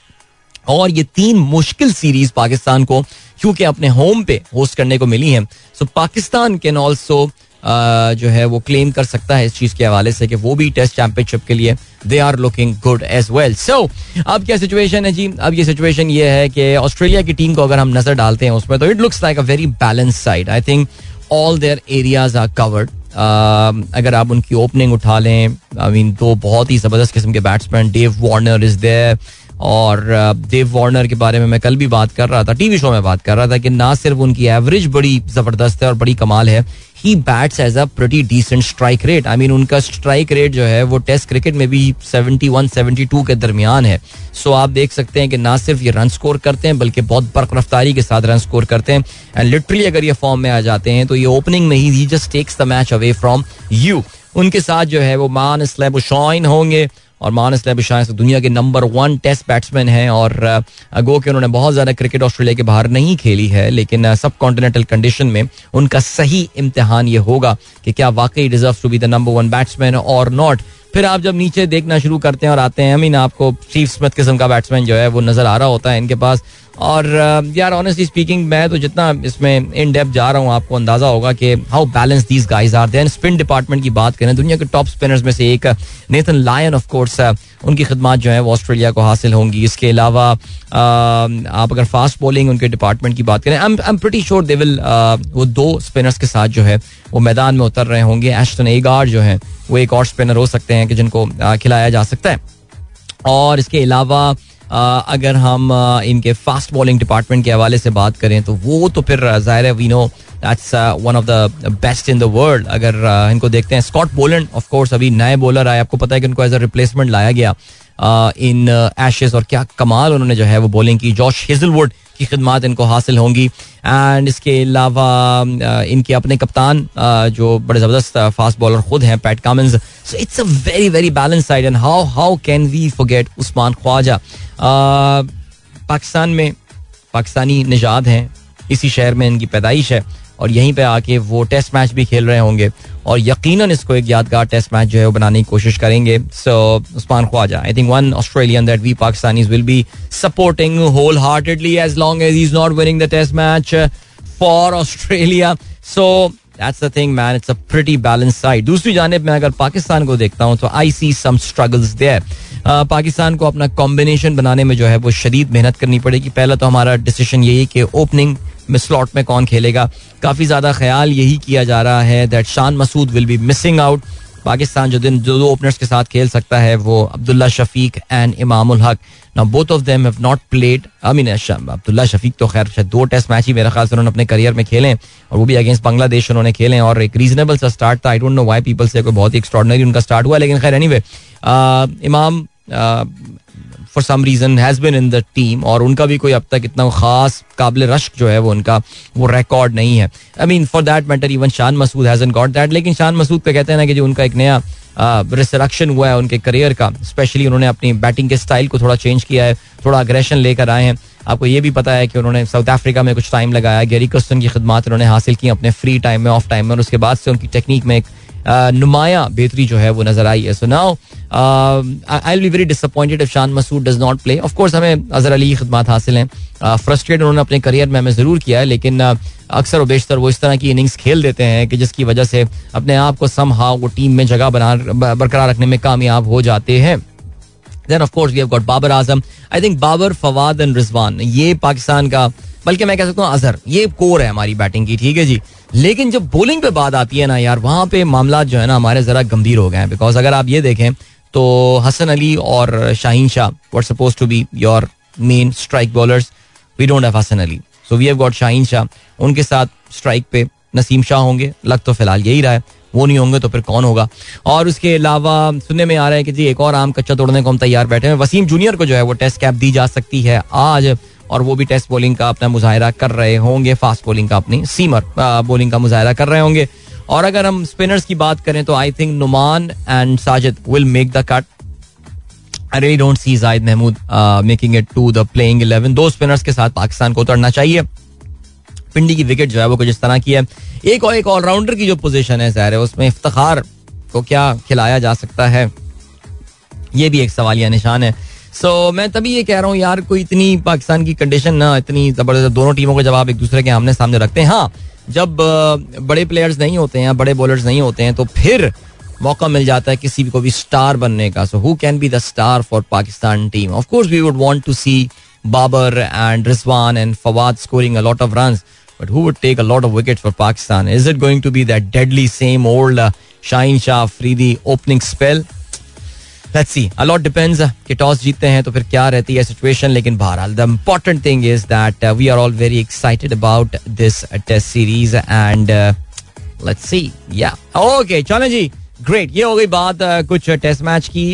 और ये तीन मुश्किल सीरीज़ पाकिस्तान को, क्योंकि अपने होम पे होस्ट करने को मिली है। सो पाकिस्तान कैन ऑल्सो जो है, वो क्लेम कर सकता है इस चीज़ के हवाले से कि वो भी टेस्ट चैंपियनशिप के लिए they are looking good as well so अब क्या सिचुएशन है जी? अब ये सिचुएशन ये है कि ऑस्ट्रेलिया की टीम को अगर हम नज़र डालते हैं उसमें तो it looks like a very balance side I think all their areas are covered अगर आप उनकी ओपनिंग उठा लें आई मीन दो बहुत ही ज़बरदस्त किस्म के batsman Dave Warner is there और देव वार्नर के बारे में मैं कल भी बात कर रहा था टीवी शो में बात कर रहा था कि ना सिर्फ़ उनकी एवरेज बड़ी ज़बरदस्त है और बड़ी कमाल है he bats as a pretty decent strike rate I mean उनका स्ट्राइक रेट जो है, वो टेस्ट क्रिकेट में भी 71 72 के दरमियान है। सो so आप देख सकते हैं कि ना सिर्फ़ ये रन स्कोर करते हैं, बल्कि बहुत बर्क रफ्तारी के साथ रन स्कोर करते हैं। एंड लिटरली अगर ये फॉर्म में आ जाते हैं तो ये ओपनिंग में ही just takes the match away from you उनके साथ जो है, वो मान स्लैब शॉइन होंगे। और मानस भी शायद दुनिया के नंबर वन टेस्ट बैट्समैन हैं और गो के उन्होंने बहुत ज़्यादा क्रिकेट ऑस्ट्रेलिया के बाहर नहीं खेली है, लेकिन सब कॉन्टिनेंटल कंडीशन में उनका सही इम्तहान ये होगा कि क्या वाकई deserve to be the number one batsman और नॉट फिर आप जब नीचे देखना शुरू करते हैं और आते हैं आई मीन आपको चीफ स्मिथ किस्म का बैट्समैन जो है, वो नज़र आ रहा होता है, इनके पास और यार ऑनेस्टली स्पीकिंग मैं तो जितना इसमें इन डेप जा रहा हूँ, आपको अंदाज़ा होगा कि how balance these guys are then spin department की बात करें, दुनिया के टॉप स्पिनर्स में से एक नेथन लायन ऑफ़ कोर्स उनकी खदमात जो है वो ऑस्ट्रेलिया को हासिल होंगी। इसके अलावा आप अगर फास्ट बॉलिंग उनके डिपार्टमेंट की बात करें I am pretty sure they will वो दो स्पिनर्स के साथ जो है वो मैदान में उतर रहे होंगे। एस्टन एगार जो है, वो एक और स्पिनर हो सकते हैं कि जिनको खिलाया जा सकता है। और इसके अलावा अगर हम इनके फास्ट बॉलिंग डिपार्टमेंट के हवाले से बात करें तो वो तो फिर ज़ाहिर है we know that's one of the best in the world अगर इनको देखते हैं स्कॉट बोलेंड ऑफ़ कोर्स अभी नए बॉलर आए। आपको पता है कि उनको एज अ रिप्लेसमेंट लाया गया। इन एशेज और क्या कमाल उन्होंने जो है वो बॉलिंग की। जॉश हिजलवुड की खदमात इनको हासिल होंगी। एंड इसके अलावा इनके अपने कप्तान जो बड़े ज़बरदस्त फास्ट बॉलर खुद हैं Pat Cummins so it's a very very balance side and how how can we forget Usman Khawaja Pakistan में पाकिस्तानी निजात हैं। इसी शहर में इनकी पैदाइश है और यहीं पे आके वो टेस्ट मैच भी खेल रहे होंगे। और यकीनन इसको एक यादगार टेस्ट मैच जो है वो बनाने की कोशिश करेंगे। So Usman Khawaja I think one Australian that we Pakistanis will be supporting wholeheartedly as long as is not winning the test match for Australia so that's the thing man it's a pretty balance side दूसरी जानब मैं अगर पाकिस्तान को देखता हूँ तो I see some struggles there Pakistan को अपना कॉम्बिनेशन बनाने में जो है वो शदीद मेहनत करनी पड़ेगी। पहला तो हमारा डिसीज़न यही कि ओपनिंग स्लॉट में कौन खेलेगा। काफ़ी ज़्यादा ख्याल यही किया जा रहा है that Shan Masood will be missing out Pakistan जो दिन जो दो ओपनर्स के साथ खेल सकता है वो Abdullah Shafique and Imam-ul-Haq. Now both of them have not played I mean Abdullah Shafique तो खैर, शायद दो टेस्ट मैच ही मेरे ख्याल से उन्होंने अपने करियर में खेले और वो भी अगेंस्ट बांग्लादेश उन्होंने खेले और एक रीजनेबल सा स्टार्ट था। I don't know why people say कोई बहुत ही एक्स्ट्रॉर्डनरी उनका स्टार्ट हुआ, लेकिन खैर anyway Imam for some reason has been in the team और उनका भी कोई अब तक इतना खास काबिल रश्क जो है वो उनका, वो रिकॉर्ड नहीं है। I mean for that matter even Shan Masood hasn't got that लेकिन शान मसूद पे कहते हैं ना कि जो उनका एक नया रिसरक्शन हुआ है उनके करियर का स्पेशली उन्होंने अपनी बैटिंग के स्टाइल को थोड़ा चेंज किया है, थोड़ा अग्रेशन लेकर आए हैं। आपको ये भी पता है कि उन्होंने साउथ अफ्रीका में कुछ टाइम लगाया गेरी कस्टन की खदमात उन्होंने हासिल की अपने फ्री टाइम में ऑफ़ टाइम में, और उसके बाद से उनकी टेक्निक में एक नुमाया बेहतरी जो है वो नज़र आई। है so now I be very disappointed if Shan Masood does not play of course हमें अजहर अली खदमात हासिल हैं। फ्रस्ट्रेट उन्होंने अपने करियर में हमें ज़रूर किया है, लेकिन अक्सर व बेशतर वो इस तरह की इनिंग्स खेल देते हैं कि जिसकी वजह से अपने आप को सम हाउ वो टीम में जगह बना बरकरार रखने में कामयाब हो जाते हैं। Then of course we have got Babar Azam I think Babar Fawad and Rizwan ये पाकिस्तान का, बल्कि मैं कह सकता हूँ अजहर ये कोर है हमारी बैटिंग की, ठीक है जी? लेकिन जब बोलिंग पे बात आती है ना यार, वहाँ पे मामला जो है ना हमारे जरा गंभीर हो गए हैं। बिकॉज़ अगर आप ये देखें तो हसन अली और Shaheen Shah were supposed to be your main strike bowlers we don't have Hasan Ali. So we have got Shaheen Shah. उनके साथ स्ट्राइक पे नसीम शाह होंगे। लग तो फ़िलहाल यही रहा है। वो नहीं होंगे तो फिर कौन होगा? और उसके अलावा सुनने में आ रहा है कि जी एक और आम कच्चा तोड़ने को हम तैयार बैठे हैं। वसीम जूनियर को जो है वो टेस्ट कैप दी जा सकती है आज। और वो भी टेस्ट बॉलिंग का अपना मुजाहरा कर रहे होंगे फास्ट बॉलिंग का अपनी सीमर बॉलिंग का मुजाहरा कर रहे होंगे। और अगर हम स्पिनर्स की बात करें तो I think Nauman and Sajid will make the cut I really don't see Zahid Mahmood making it to the playing 11 दो स्पिनर्स के साथ पाकिस्तान को उतरना चाहिए। पिंडी की विकेट जो है वो कुछ इस तरह की है। एक और, एक ऑलराउंडर की जो पोजीशन है है, उसमें इफ्तार को क्या खिलाया जा सकता है? ये भी एक सवालिया निशान है। सो so, मैं तभी ये कह रहा हूँ यार कोई इतनी पाकिस्तान की कंडीशन ना इतनी ज़बरदस्त दोनों टीमों के जवाब एक दूसरे के आमने सामने रखते हैं। हाँ जब बड़े प्लेयर्स नहीं होते हैं बड़े बॉलर्स नहीं होते हैं तो फिर मौका मिल जाता है किसी को भी स्टार बनने का। So who can be the star for Pakistan team of course we would want to see Babar and Rizwan and Fawad scoring a lot of runs but who would take a lot of wickets for Pakistan is it going to be that deadly same old Shaheen Shah Afridi opening spell let's see a lot depends कि टॉस जीतते हैं तो फिर क्या रहती है सिचुएशन लेकिन बहरहाल the important thing is that we are all very excited about this test series and let's see yeah okay चलो जी. ग्रेट ये हो गई बात कुछ टेस्ट मैच की.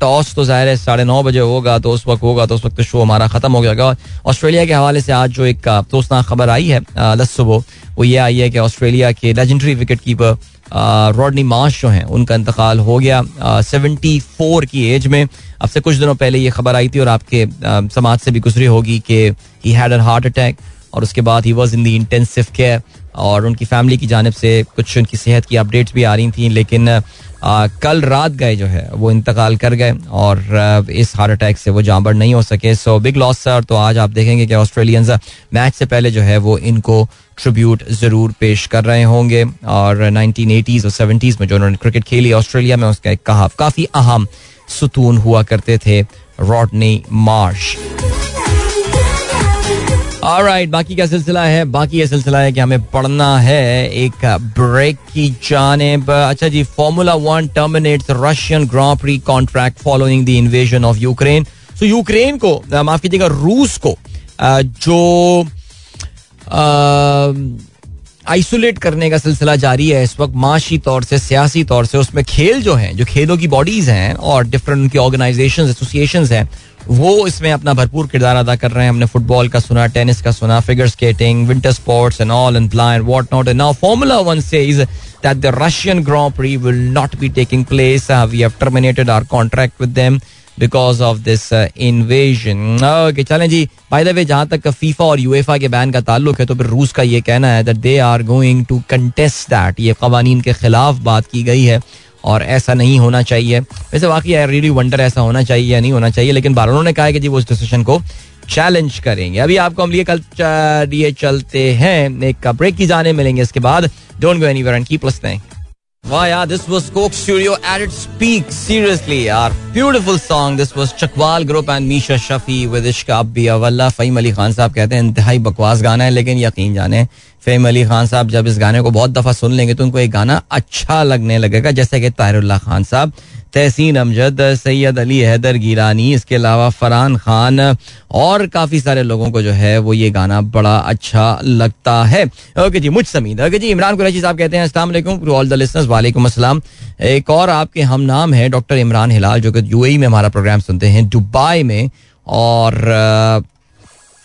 टॉस तो ज़ाहिर है साढ़े नौ बजे होगा तो उस वक्त होगा तो उस वक्त शो हमारा खत्म हो गया ऑस्ट्रेलिया के हवाले से आज जो एक अफसोसनाक खबर आई है दस सुबह, वो ये आई है कि ऑस्ट्रेलिया के legendary wicket keeper Rodney Marsh जो हैं, उनका इंतकाल हो गया सेवेंटी फोर की एज में। अब से कुछ दिनों पहले ये खबर आई थी और आपके समाज से भी गुजरी होगी कि he had a heart attack और उसके बाद he was in the intensive care और उनकी फैमिली की जानब से कुछ उनकी सेहत की अपडेट्स भी आ रही थी, लेकिन आ, कल रात गए जो है वो इंतकाल कर गए और इस हार्ट अटैक से वो जांबर नहीं हो सके। सो बिग लॉस सर तो आज आप देखेंगे कि ऑस्ट्रेलियंस मैच से पहले जो है वो इनको ट्रिब्यूट ज़रूर पेश कर रहे होंगे। और नाइनटीन एटीज़ और सेवेंटीज़ में जो उन्होंने क्रिकेट खेली ऑस्ट्रेलिया में उसका एक कहा काफ़ी अहम सुतून हुआ करते थे रॉडनी मार्श राइट बाकी क्या सिलसिला है, बाकी ये सिलसिला है कि हमें पढ़ना है एक ब्रेक की जानेब। अच्छा जी formula one terminates Russian grand prix contract following the invasion of Ukraine so Ukraine को माफ़ कीजिएगा रूस को जो आइसोलेट करने का सिलसिला जारी है, इस वक्त माशी तौर से, सियासी तौर से, उसमें खेल जो हैं, जो खेलों की बॉडीज हैं और डिफरेंट उनकी ऑर्गेनाइजेशन एसोसिएशन हैं वो इसमें अपना भरपूर किरदार अदा कर रहे हैं। हमने फुटबॉल का सुना टेनिस का सुना figure skating winter sports and all and blind what not and now formula 1 says that the Russian Grand Prix will not be taking place. Uh, we have terminated our contract with them because of this invasion okay चलें जी बाय द वे जहाँ तक फीफा और यूएफा के बैन का ताल्लुक है तो फिर रूस का ये कहना है that they are going to contest that ये कवानीन के खिलाफ बात की गई है। और ऐसा नहीं होना चाहिए वैसे वाकई आई रियली वंडर ऐसा होना चाहिए या नहीं होना चाहिए लेकिन बार उन्होंने कहा है कि जी वो उस डिसीज़न को चैलेंज करेंगे अभी आपको हम लिए कल लिए चलते हैं एक ब्रेक की जाने मिलेंगे इसके बाद don't go anywhere and keep listening Wow, yeah, this was Coke Studio at its peak. Seriously, यार beautiful song. This was Chakwal Group and Misha Shafi with Ishq Abbi Awalla. Faheem Ali Khan sahab कहते हैं इंतहाई बकवास गाना है लेकिन यकीन जाने फ़हीम अली खान साहब जब इस गाने को बहुत दफ़ा सुन लेंगे तो उनको एक गाना अच्छा लगने लगेगा, जैसे कि तारुल्ला खान साहब, तहसीन अमजद, सैयद अली हैदर गिरानी इसके अलावा फरहान खान और काफ़ी सारे लोगों को जो है वो ये गाना बड़ा अच्छा लगता है। ओके जी मुझ समीद ओके जी, इमरान कुरैशी साहब कहते हैं, अस्सलाम टू ऑल द लिसनर्स वालेकुम अस्सलाम। एक और आपके हम नाम है, डॉक्टर इमरान हिलाल, जो कि यूएई में हमारा प्रोग्राम सुनते हैं, दुबई में और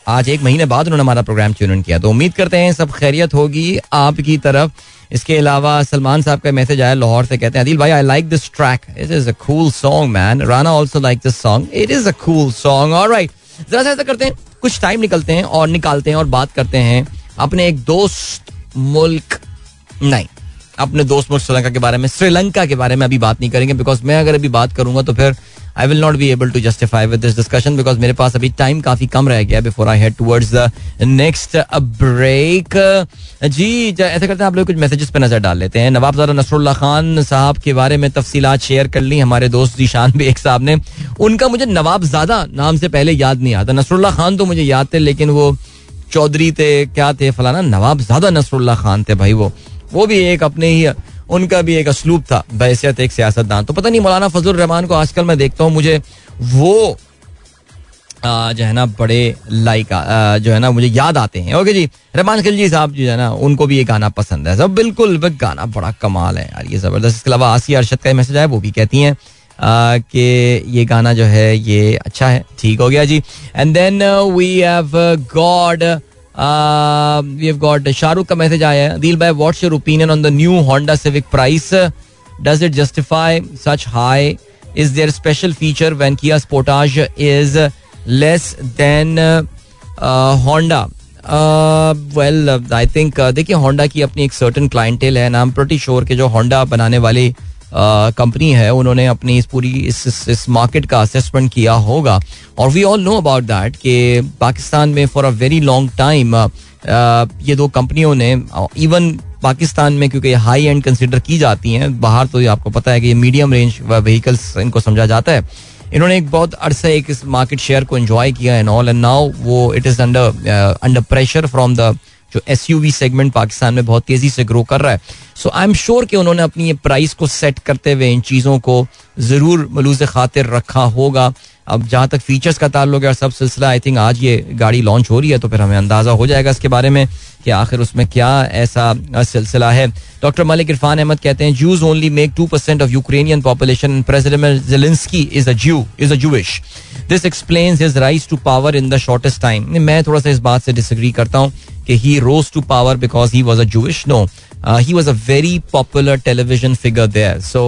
आज एक महीने बाद उन्होंने हमारा प्रोग्राम ट्यून किया। तो उम्मीद करते हैं सब खैरियत होगी आपकी तरफ़। इसके अलावा सलमान साहब का मैसेज आया लाहौर से, कहते हैं, अदिल भाई I like this track it is a cool song man Rana also like this song it is a cool song alright जरा सा ऐसा करते हैं, कुछ टाइम निकलते हैं और निकालते हैं और बात करते हैं अपने एक दोस्त मुल्क। नहीं, अपने दोस्त मुल्क श्रीलंका के बारे में, श्रीलंका के बारे में अभी बात नहीं करेंगे बिकॉज़ मैं अगर अभी बात करूँगा तो फिर I will not be able to justify with this discussion because मेरे पास अभी टाइम काफ़ी कम रह गया before I head towards the next break जी ऐसा करते हैं, आप लोग कुछ मैसेजेस पे नज़र डाल लेते हैं। नवाबजादा नसरुल्ला खान साहब के बारे में तफसीलात शेयर कर ली, हमारे दोस्त जीशान बेग साहब ने। उनका मुझे नवाबजादा नाम से पहले याद नहीं आता। नसरुल्ला खान तो मुझे याद थे, लेकिन वो चौधरी थे, क्या थे, फलाना नवाबजादा नसरुल्ला खान थे भाई वो। वो भी एक अपने ही उनका भी एक असलूब था बैसियत एक सियासतदान। तो पता नहीं, मौलाना फजल रहमान को आजकल मैं देखता हूँ, मुझे वो जो है ना, बड़े लाइक जो है ना, मुझे याद आते हैं। ओके जी, रहमान खिलजी साहब जो है ना, उनको भी ये गाना पसंद है। सब बिल्कुल गाना बड़ा कमाल है यार, ये ज़बरदस्त। इसके अलावा आसिया अरशद का मैसेज आया, वो भी कहती हैं कि ये गाना जो है, ये अच्छा है, ठीक हो गया जी। And then we have got we have got Shahrukh का मैसेज आया है दिल भाई what's your opinion on the new Honda Civic price does it justify such high is there special feature when Kia Sportage is less than Honda well I think देखिए होंडा की अपनी एक सर्टन क्लाइंटेल है नाम प्रटी श्योर के जो होंडा बनाने वाली कंपनी है उन्होंने अपनी इस पूरी इस इस, इस मार्केट का असेसमेंट किया होगा। और we all know about that कि पाकिस्तान में for a very long time ये दो कंपनियों ने इवन पाकिस्तान में क्योंकि हाई एंड कंसिडर की जाती हैं बाहर तो आपको पता है कि ये मीडियम रेंज व्हीकल्स इनको समझा जाता है। इन्होंने एक बहुत अरसे एक इस मार्केट शेयर को एंजॉय किया एंड ऑल एंड नाउ वो it is under under pressure from the जो एसयूवी सेगमेंट पाकिस्तान में बहुत तेज़ी से ग्रो कर रहा है। सो आई एम श्योर कि उन्होंने अपनी ये प्राइस को सेट करते हुए इन चीज़ों को ज़रूर मलूज खातिर रखा होगा। अब जहाँ तक फीचर्स का ताल्लुक है और सब सिलसिला आई थिंक आज ये गाड़ी लॉन्च हो रही है तो फिर हमें अंदाज़ा हो जाएगा इसके बारे में। कि आखिर उसमें क्या ऐसा सिलसिला है। डॉक्टर मलिक इरफान अहमद कहते हैं Jews only make two percent of Ukrainian population president Zelensky is is a Jewish this explains his rise to power in the shortest time मैं थोड़ा सा इस बात से डिसग्री करता हूँ कि he rose to power because he was a Jewish no he was a very popular television figure there so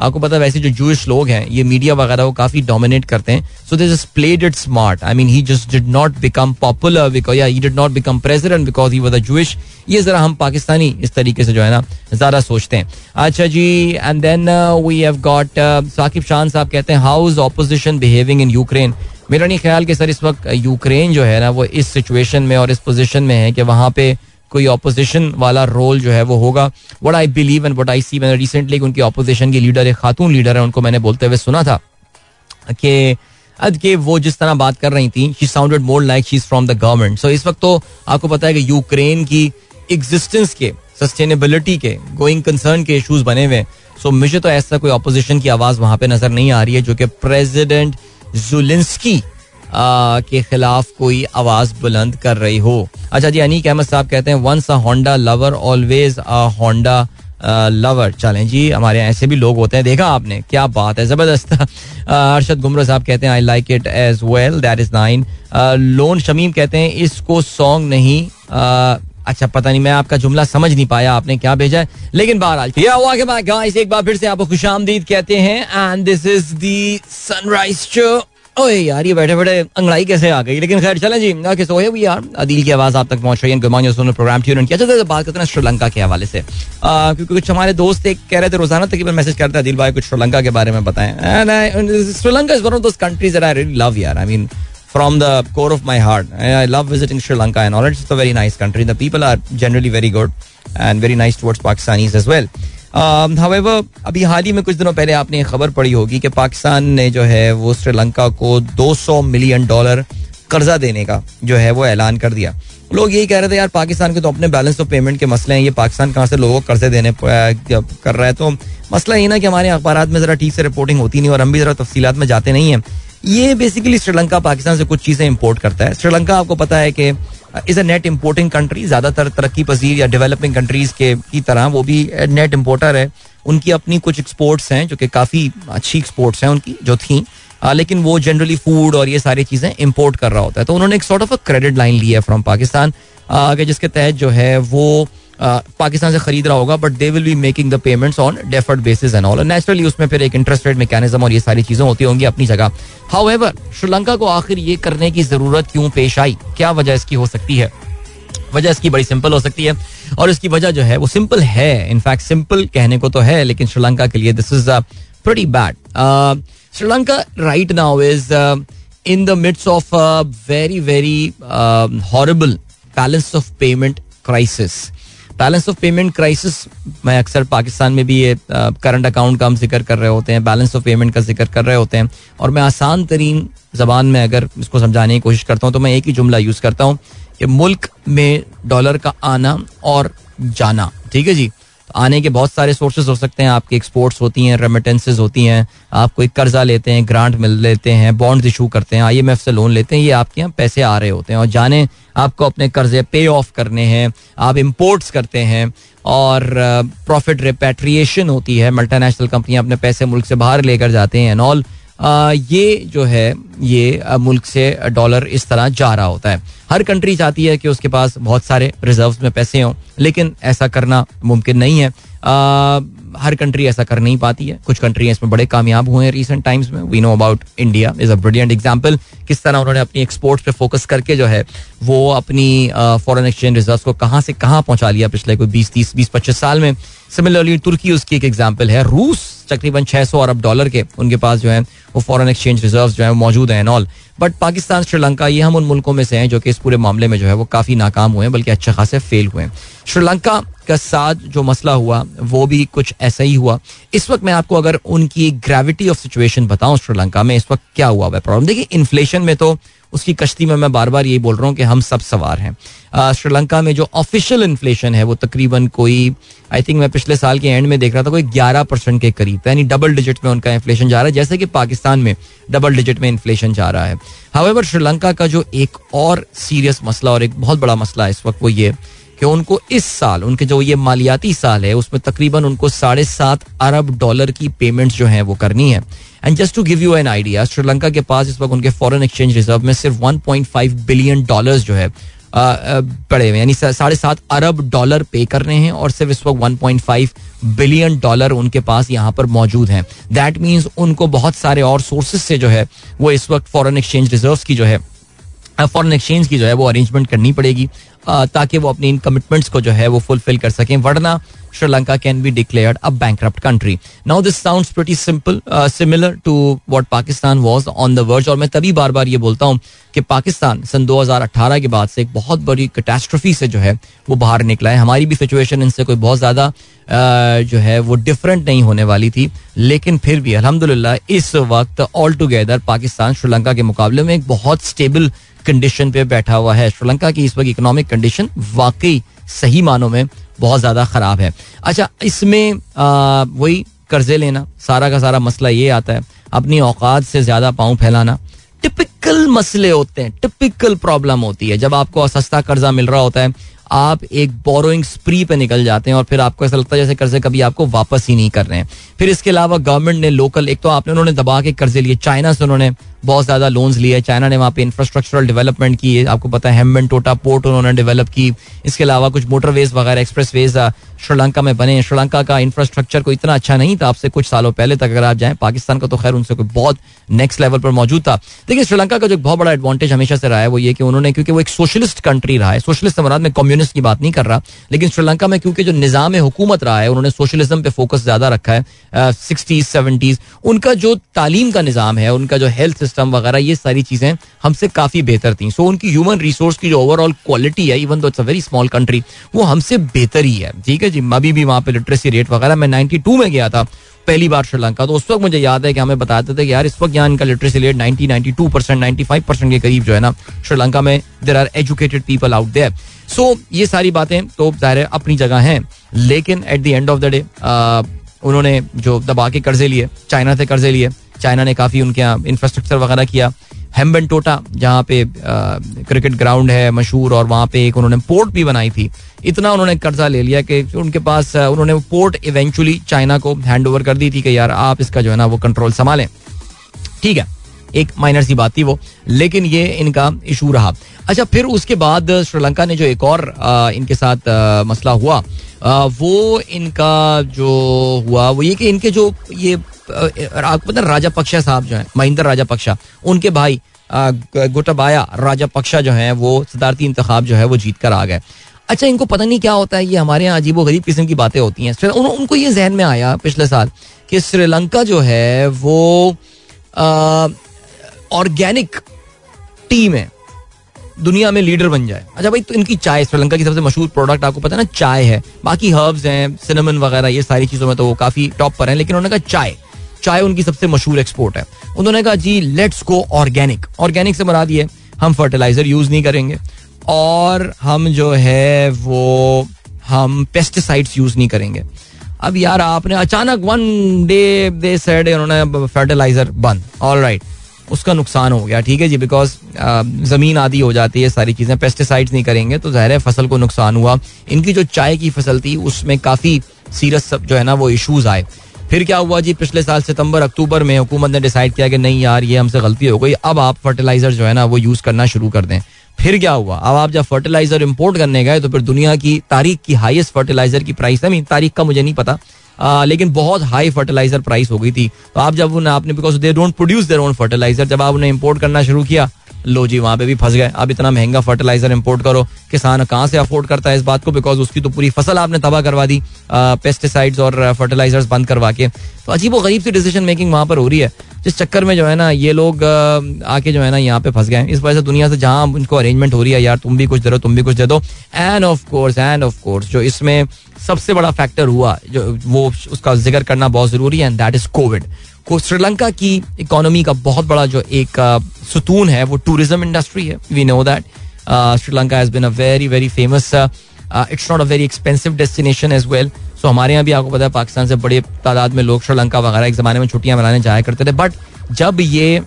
आपको पता वैसे जो जूश लोग हैं, ये मीडिया वगैरह को काफ़ी डोमिनेट करते हैं। So this played it smart I mean he just did not become popular because he did not become president because he was a Jewish ये जरा हम पाकिस्तानी इस तरीके से जो है ना ज़्यादा सोचते हैं अच्छा जी and then we have got Saqib Shan sahab कहते हैं how is opposition behaving in Ukraine मेरा नहीं ख्याल कि सर इस वक्त यूक्रेन जो है ना वो इस सिचुएशन में और इस पोजिशन में है कि वहाँ पे कोई ऑपोजिशन वाला रोल जो है वो होगा what I believe and what I see मैंने रिसेंटली उनकी ऑपोजिशन की लीडर एक खातून लीडर है उनको मैंने बोलते हुए सुना था कि अद के वो जिस तरह बात कर रही थी she sounded more like she is from the government so इस वक्त तो आपको पता है कि यूक्रेन की एग्जिस्टेंस के सस्टेनेबिलिटी के गोइंग कंसर्न के इशूज बने हुए हैं। सो मुझे तो ऐसा कोई अपोजिशन की आवाज़ वहाँ पे नज़र नहीं आ रही है, जो कि प्रेसिडेंट जुलिंस्की के खिलाफ कोई आवाज़ बुलंद कर रही हो। अच्छा जी, अनीक अहमद साहब कहते हैं once a Honda lover always a Honda lover चलें जी, हमारे यहाँ ऐसे भी लोग होते हैं, देखा आपने? क्या बात है, ज़बरदस्त। अरशद गुमरो साहब कहते हैं I like it as well that is nine lone Shamim कहते हैं, इसको सॉन्ग नहीं। अच्छा पता नहीं, मैं आपका जुमला समझ नहीं पाया, आपने क्या भेजा है? लेकिन बहरहाल एक बार फिर से आपको खुश आमदीद कहते हैं and this is the sunrise show ओए यार, ये बैठे बैठे अंगड़ाई कैसे आ गई लेकिन खैर, चलें जी ओके सो है यार अदील की आवाज़ आप तक पहुँच रही है गुड सुनो प्रोग्राम ट्यून किया अच्छा बात करते हैं श्रीलंका के हवाले से क्योंकि कुछ हमारे दोस्त एक कह रहे थे, रोज़ाना तकरीबन मैसेज करते हैं अदील भाई, कुछ श्रीलंका के बारे में बताएँ Sri Lanka is one of those countries that I really love यार I mean from the core of my heart. I love visiting Sri Lanka and all. It's a very nice country. The people are generally very good and very nice towards Pakistanis as well. However um, अभी हाल ही में कुछ दिनों पहले आपने खबर पड़ी होगी कि पाकिस्तान ने जो है वो श्रीलंका को 200 मिलियन डॉलर कर्जा देने का जो है वो ऐलान कर दिया। लोग यही कह रहे थे यार पाकिस्तान के तो अपने बैलेंस ऑफ़ पेमेंट के मसले हैं ये पाकिस्तान कहाँ से लोगों को कर्जे देने कर रहा है? तो मसला ये ना कि हमारे अखबार में जरा ठीक से रिपोर्टिंग होती नहीं और हम भी जरा तफसीत में जाते नहीं है। ये बेसिकली श्रीलंका पाकिस्तान से कुछ चीज़ें इम्पोर्ट करता है। श्रीलंका आपको पता है कि is a net importing country ज़्यादातर तरक्की पसीर या डेवलपिंग कंट्रीज़ के की तरह वो भी नेट इम्पोर्टर है। उनकी अपनी कुछ एक्सपोर्ट्स हैं जो कि काफ़ी अच्छी एक्सपोर्ट्स हैं उनकी जो थी। आ, लेकिन वो जनरली फ़ूड और ये सारी चीज़ें इम्पोर्ट कर रहा होता है। तो उन्होंने एक sort of a credit line ली है फ्रॉम पाकिस्तान आगे जिसके तहत जो है वो पाकिस्तान से खरीद रहा होगा but they will be making the payments on deferred basis and all naturally उसमें फिर एक इंटरेस्ट रेट मैकेनिज्म और ये सारी चीज़ें होती होंगी अपनी जगह। हाउ एवर श्रीलंका को आखिर ये करने की ज़रूरत क्यों पेश आई? क्या वजह इसकी हो सकती है? वजह इसकी बड़ी सिंपल हो सकती है। और इसकी वजह जो है, वो सिंपल है। इनफैक्ट सिंपल कहने को तो है, लेकिन श्रीलंका के लिए this is pretty bad Sri Lanka right now is in the midst of very very horrible balance of payment crisis balance of payment crisis मैं अक्सर पाकिस्तान में भी ये करंट अकाउंट का हम ज़िक्र कर रहे होते हैं बैलेंस ऑफ़ पेमेंट का ज़िक्र कर रहे होते हैं, और मैं आसान तरीन जबान में अगर इसको समझाने की कोशिश करता हूँ तो मैं एक ही जुमला यूज़ करता हूँ कि मुल्क में डॉलर का आना और जाना, ठीक है जी? आने के बहुत सारे सोर्सेज हो सकते हैं, आपकी एक्सपोर्ट्स होती हैं रेमिटेंसेज होती हैं, आप कोई कर्जा लेते हैं ग्रांट मिल लेते हैं बॉन्ड्स इशू करते हैं आई से लोन लेते हैं, ये आपके यहाँ पैसे आ रहे होते हैं, और जाने आपको अपने कर्जे पे ऑफ़ करने हैं, आप इम्पोर्ट्स करते हैं और प्रॉफिट रिपेट्रिएशन होती है। मल्टीनेशनल कंपनियाँ अपने पैसे मुल्क से बाहर लेकर जाते हैं एंड ऑल ये जो है, ये मुल्क से डॉलर इस तरह जा रहा होता है। हर कंट्री चाहती है कि उसके पास बहुत सारे रिज़र्व में पैसे हों, लेकिन ऐसा करना मुमकिन नहीं है। हर कंट्री ऐसा कर नहीं पाती है। कुछ कंट्री इसमें बड़े कामयाब हुए हैं रिसेंट टाइम्स में। We know about India is a brilliant example किस तरह उन्होंने अपनी एक्सपोर्ट्स पे फोकस करके जो है, वो अपनी फॉरेन एक्सचेंज रिज़र्व को कहाँ से कहाँ पहुँचा लिया पिछले कोई बीस, तीस, बीस, पच्चीस साल में। सिमिलरली तुर्की उसकी एक एग्ज़ाम्पल है। रूस तकरीबन 600 अरब डॉलर के उनके पास जो है, वो फॉरेन एक्सचेंज रिज़र्व जो है मौजूद हैं ऑल बट पाकिस्तान श्रीलंका ये हम उन मुल्कों में से हैं जो कि इस पूरे मामले में जो है, वो काफ़ी नाकाम हुए हैं, बल्कि अच्छे खासे फेल हुए हैं। श्रीलंका का साथ जो मसला हुआ, वो भी कुछ ऐसा ही हुआ। इस वक्त मैं आपको अगर उनकी ग्रेविटी ऑफ़ सिचुएशन बताऊँ श्रीलंका में, इस वक्त क्या हुआ है प्रॉब्लम देखिए इन्फ्लेशन में तो उसकी कश्ती में मैं बार बार यही बोल रहा हूँ कि हम सब सवार हैं। श्रीलंका में जो ऑफिशियल इन्फ्लेशन है, वो तकरीबन कोई आई थिंक मैं पिछले साल के एंड में देख रहा था, कोई ग्यारह परसेंट के करीब यानी डबल डिजिट में उनका इन्फ्लेशन जा रहा है, जैसे कि पाकिस्तान में डबल डिजिट में इन्फ्लेशन जा रहा है। हावेवर श्रीलंका का जो एक और सीरियस मसला और एक बहुत बड़ा मसला है इस वक्त, वो ये कि उनको इस साल, उनके जो ये मालियाती साल है, उसमें तकरीबन उनको साढ़े सात अरब डॉलर की पेमेंट्स जो है वो करनी है। And just to give you an idea Sri Lanka के पास इस वक्त उनके फॉरेन एक्सचेंज रिज़र्व में सिर्फ़ 1.5 बिलियन डॉलर्स जो है पड़े हुए यानी साढ़े सात अरब डॉलर पे कर रहे हैं और सिर्फ़ इस वक्त one point five billion dollar उनके पास यहाँ पर मौजूद हैं। दैट मीन्स उनको बहुत सारे और सोर्सेज से जो है, वो इस वक्त फॉरेन एक्सचेंज रिज़र्व की जो है फॉरेन एक्सचेंज की जो है वो अरेंजमेंट करनी पड़ेगी। ताकि वो अपनी इन कमिटमेंट्स को जो है वो फुलफिल कर सकें, वरना Sri Lanka can be declared a bank country now this sounds pretty simple similar to what Pakistan was on the verge और मैं तभी बार बार ये बोलता हूँ कि पाकिस्तान सन 2018 के बाद से एक बहुत बड़ी कैटास्ट्रफी से जो है वो बाहर निकला है। हमारी भी सिचुएशन इनसे कोई बहुत ज़्यादा जो है वो डिफरेंट नहीं होने वाली थी, लेकिन फिर भी, अल्हम्दुलिल्लाह, इस वक्त ऑल टुगेदर पाकिस्तान श्रीलंका के मुकाबले में एक बहुत स्टेबल कंडीशन पे बैठा हुआ है। श्रीलंका की इस वक्त इकोनॉमिक कंडीशन वाकई सही मानों में बहुत ज़्यादा खराब है। अच्छा इसमें वही कर्जे लेना, सारा का सारा मसला ये आता है, अपनी औकात से ज़्यादा पाँव फैलाना। टिपिकल मसले होते हैं टिपिकल प्रॉब्लम होती है। जब आपको सस्ता कर्जा मिल रहा होता है, आप एक बोरोइंग स्प्री पे निकल जाते हैं और फिर आपको ऐसा लगता है जैसे कर्जे कभी आपको वापस ही नहीं कर रहे हैं। फिर इसके अलावा गवर्नमेंट ने लोकल एक तो आपने, उन्होंने दबा के कर्जे लिए, चाइना से उन्होंने बहुत ज़्यादा लोन्स लिए चाइना ने वहाँ पे इंफ्रास्ट्रक्चरल डेवलपमेंट की, आपको पता है हेमबन टोटा पोर्ट उन्होंने डेवलप की। इसके अलावा कुछ मोटरवेज वगैरह एक्सप्रेस वेज श्रीलंका में बने। श्रीलंका का इंफ्रास्ट्रक्चर को इतना अच्छा नहीं था, आपसे कुछ सालों पहले तक अगर आप जाएँ, पाकिस्तान का तो खैर उनसे कोई बहुत नेक्स्ट लेवल पर मौजूद था। देखिए श्रीलंका का जो बहुत बड़ा एडवांटेज हमेशा से रहा है, वो ये कि उन्होंने, क्योंकि वो एक सोशलिस्ट कंट्री रहा है सोशलिस्ट मराद में कम्युनिस्ट की बात नहीं कर रहा, लेकिन श्रीलंका में क्योंकि जो निज़ाम हुकूमत रहा है, उन्होंने सोशलिज्म पे फोकस ज़्यादा रखा है सिक्सटीज सेवेंटीज उनका जो तालीम का निज़ाम है, उनका जो हेल्थ सिस्टम वगैरह ये सारी चीज़ें हमसे काफ़ी बेहतर थी। सो so, उनकी ह्यूमन रिसोर्स की जो ओवरऑल क्वालिटी है even though it's a very small country वो हमसे बेहतर ही। है ठीक है जी? अभी भी वहाँ पे लिटरेसी रेट वगैरह मैं 92 में गया था पहली बार श्रीलंका तो उस वक्त मुझे याद है कि हमें बताते थे कि यार इस वक्त यहाँ इनका लिटरेसी रेट 90 92 परसेंट 95 परसेंट के करीब जो है ना श्रीलंका में there are educated people out there so ये सारी बातें तो ज़ाहिर अपनी जगह हैं लेकिन at the end of the day उन्होंने जो दबा के कर्जे लिए, चाइना से कर्जे लिए, चाइना ने काफ़ी उनके यहाँ इंफ्रास्ट्रक्चर वगैरह किया। हेम्बन टोटा जहाँ पे क्रिकेट ग्राउंड है मशहूर और वहाँ पे एक उन्होंने पोर्ट भी बनाई थी। इतना उन्होंने कर्जा ले लिया कि उनके पास उन्होंने पोर्ट इवेंचुअली चाइना को हैंड ओवर कर दी थी कि यार आप इसका जो है ना वो कंट्रोल संभालें। ठीक है। एक माइनर सी बात थी वो लेकिन ये इनका इशू रहा। अच्छा फिर उसके बाद श्रीलंका ने जो एक और आ, इनके साथ आ, मसला हुआ आ, वो इनका जो हुआ वो ये कि इनके जो ये आपको पता राजा पक्षा साहब जो है महिंदर राजा पक्षा उनके भाई गोटाबाया राजा पक्षा जो है वो सदारती इंतखाब जो है वो जीत कर आ गए। अच्छा इनको पता नहीं क्या होता है ये हमारे यहाँ अजीब गरीब किस्म की बातें होती हैं। उन, उनको ये जहन में आया पिछले साल कि श्रीलंका जो है वो ऑर्गेनिक टीम है। दुनिया में लीडर बन जाए। अच्छा भाई तो इनकी चाय, श्रीलंका की सबसे मशहूर प्रोडक्ट आपको पता है ना, चाय है। बाकी हर्ब्स हैं सिनेमन वगैरह, ये सारी चीज़ों में तो वो काफ़ी टॉप पर हैं, लेकिन उन्होंने कहा चाय। चाय उनकी सबसे मशहूर एक्सपोर्ट है। उन्होंने कहा, जी लेट्स गो ऑर्गेनिक ऑर्गेनिक से बना दिए हम फर्टिलाइज़र यूज़ नहीं करेंगे। और हम जो है, वो हम पेस्टिसाइड्स यूज़ नहीं करेंगे। अब यार आपने अचानक वन डे दे सेड उन्होंने फर्टिलाइज़र बंद। ऑल राइट उसका नुकसान हो गया, ठीक है जी? बिकॉज़ ज़मीन आदि हो जाती है, सारी चीज़ें। पेस्टिसाइड्स नहीं करेंगे तो ज़ाहिर फ़सल को नुकसान हुआ। इनकी जो चाय की फ़सल थी, उसमें काफ़ी सीरियस जो है ना, वो इशूज आए। फिर क्या हुआ जी? पिछले साल सितंबर, अक्टूबर में हुकूमत ने डिसाइड किया कि नहीं यार, ये हमसे गलती हो गई, अब आप फर्टिलाइज़र जो है ना, वो यूज़ करना शुरू कर दें। फिर क्या हुआ? अब आप जब फर्टिलाइज़र इंपोर्ट करने गए तो फिर दुनिया की, तारीख की हाईएस्ट फर्टिलाइज़र की प्राइस है। तारीख का मुझे नहीं पता। आ, लेकिन बहुत हाई फर्टिलाइज़र प्राइस हो गई थी। तो आप जब उन्हें आपने because they don't produce their own fertiliser जब आप उन्हें इम्पोर्ट करना शुरू किया लो जी वहाँ पे भी फंस गए। अब इतना महँगा फर्टिलाइज़र इंपोर्ट करो किसान कहाँ से अफोर्ड करता है इस बात को? बिकॉज़ उसकी तो पूरी फ़सल आपने तबाह करवा दी पेस्टिसाइड्स और फर्टिलाइजर्स बंद करवा के। तो अजीब वो गरीब सी डिसीज़न मेकिंग वहाँ पर हो रही है। जिस चक्कर में जो है ना, ये लोग आके जो है ना यहाँ पे फंस गए इस वजह से दुनिया से जहाँ उनको अरेंजमेंट हो रही है, यार तुम भी कुछ दे दो तुम भी कुछ दे दो। And of course and of course जो इसमें सबसे बड़ा फैक्टर हुआ, जो, वो उसका ज़िक्र करना बहुत ज़रूरी है एंड दैट इज़ कोविड को श्रीलंका की इकोनॉमी का बहुत बड़ा जो एक सुतून है, वो टूरिज़्म इंडस्ट्री है। We know that Sri Lanka has been a very very famous it's not a very expensive destination as well so हमारे यहाँ भी आपको पता है, पाकिस्तान से बड़े तादाद में लोग श्रीलंका वगैरह एक जमाने में छुट्टियाँ मनाने जाया करते थे। बट जब ये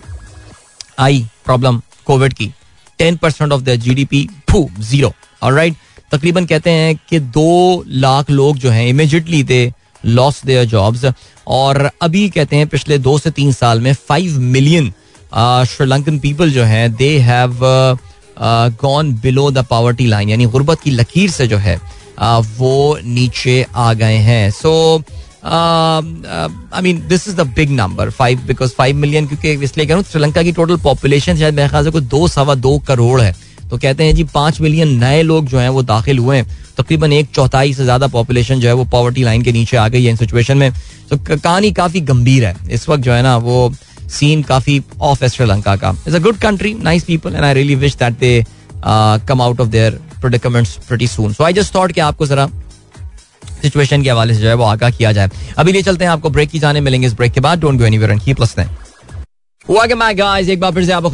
आई प्रॉब्लम कोविड की ten percent of the G D P zero और राइट तकरीबन कहते हैं कि दो लाख लोग जो हैं immediately they lost their jobs और अभी कहते हैं, पिछले दो से तीन साल में फाइव मिलियन श्रीलंकन पीपल जो हैं they have gone below the poverty line यानी गुर्बत की लकीर से जो है वो नीचे आ गए हैं। So I mean this is the big number five because five million क्योंकि इसलिए कह रहा हूँ, श्रीलंका की टोटल पॉपुलेशन शायद मेरे ख्याल से कोई दो सवा दो करोड़ है। तो कहते हैं जी, पाँच मिलियन नए लोग जो हैं वो दाखिल हुए हैं। तकरीबन एक चौथाई से ज़्यादा पॉपुलेशन जो है वो पॉवर्टी लाइन के नीचे आ गई है इन सिचुएशन में। तो कहानी काफ़ी गंभीर है। इस वक्त जो है ना, वो सीन काफ़ी ऑफ़ है श्रीलंका का. Is a good country nice people and I really wish that they come out of their predicaments pretty soon so I just thought कि आपको जरा सिचुएशन के हवाले से जो है वो आगाह किया जाए. अभी ले चलते हैं आपको ब्रेक की जाने, मिलेंगे इस ब्रेक के बाद. Don't go anywhere and keep listening एक बार फिर से आपको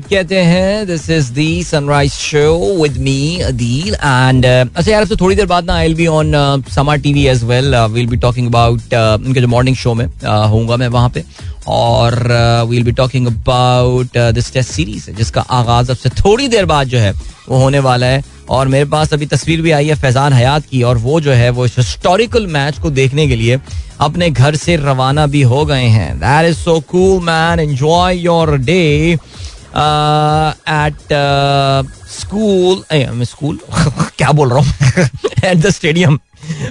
कहते हैं। This is the sunrise show with me Adeel and अच्छा यार तो थोड़ी देर बाद ना I will be on Samaa TV as well will be talking about उनके जो मॉर्निंग शो में uh, होऊँगा मैं वहाँ पे। और we'll be talking about this test series जिसका आगाज़ अब से थोड़ी देर बाद जो है वो होने वाला है। और मेरे पास अभी तस्वीर भी आई है फैजान हयात की, और वो जो है, वो हिस्टोरिकल मैच को देखने के लिए अपने घर से रवाना भी हो गए हैं। That is so cool man enjoy your day at school school क्या बोल रहा हूँ? एट द स्टेडियम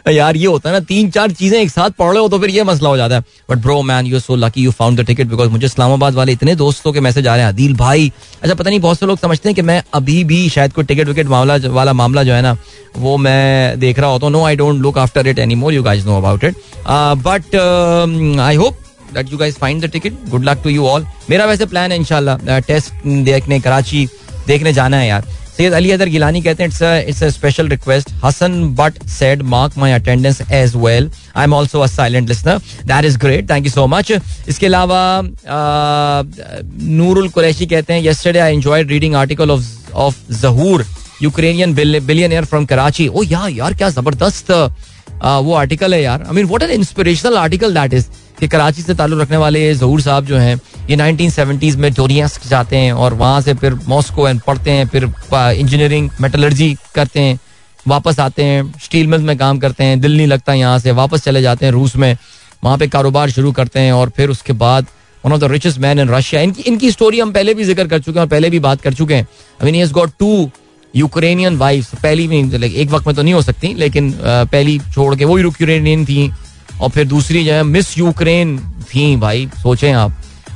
यार, ये होता है ना तीन चार चीज़ें एक साथ पढ़ रहे हो तो फिर ये मसला हो जाता है। But bro man you so lucky you found the ticket because मुझे इस्लामाबाद वाले इतने दोस्तों के मैसेज आ रहे हैं। अदील भाई अच्छा पता नहीं, बहुत से लोग समझते हैं कि मैं अभी भी शायद कोई टिकट विकेट मामला वाला मामला जो है ना, वो मैं देख रहा होता हूँ। No I don't look after it any more you guys know about it but I hope that you guys find the ticket good luck to you all मेरा वैसे प्लान है इनशाला टेस्ट देखने, कराची देखने जाना है यार। सैयद अली अदर गिलानी कहते हैं it's a special request Hasan but said mark my attendance as well I am also a silent listener that is great thank you so much इसके अलावा नूरुल कुरैशी कहते हैं yesterday I enjoyed reading article of of Zahoor Ukrainian billionaire from Karachi ओ यार यार क्या ज़बरदस्त वो आर्टिकल है यार I mean what an inspirational article that is कि कराची से ताल्लुक रखने वाले जहूर साहब जो हैं, ये नाइनटीन सेवेंटीज में डोरियंस जाते हैं और वहाँ से फिर मॉस्को एंड पढ़ते हैं, फिर इंजीनियरिंग मेटलर्जी करते हैं, वापस आते हैं स्टील मिल में काम करते हैं, दिल नहीं लगता यहाँ से, वापस चले जाते हैं रूस में, वहाँ पे कारोबार शुरू करते हैं और फिर उसके बाद one of the richest man in Russia इनकी इनकी स्टोरी हम पहले भी ज़िक्र कर चुके हैं और पहले भी बात कर चुके हैं। I mean got to Ukrainian wife पहली में एक वक्त में तो नहीं हो सकती, लेकिन पहली छोड़ के वो यूक्रेनियन थी और फिर दूसरी जो है मिस यूक्रेन थी भाई, सोचें आप।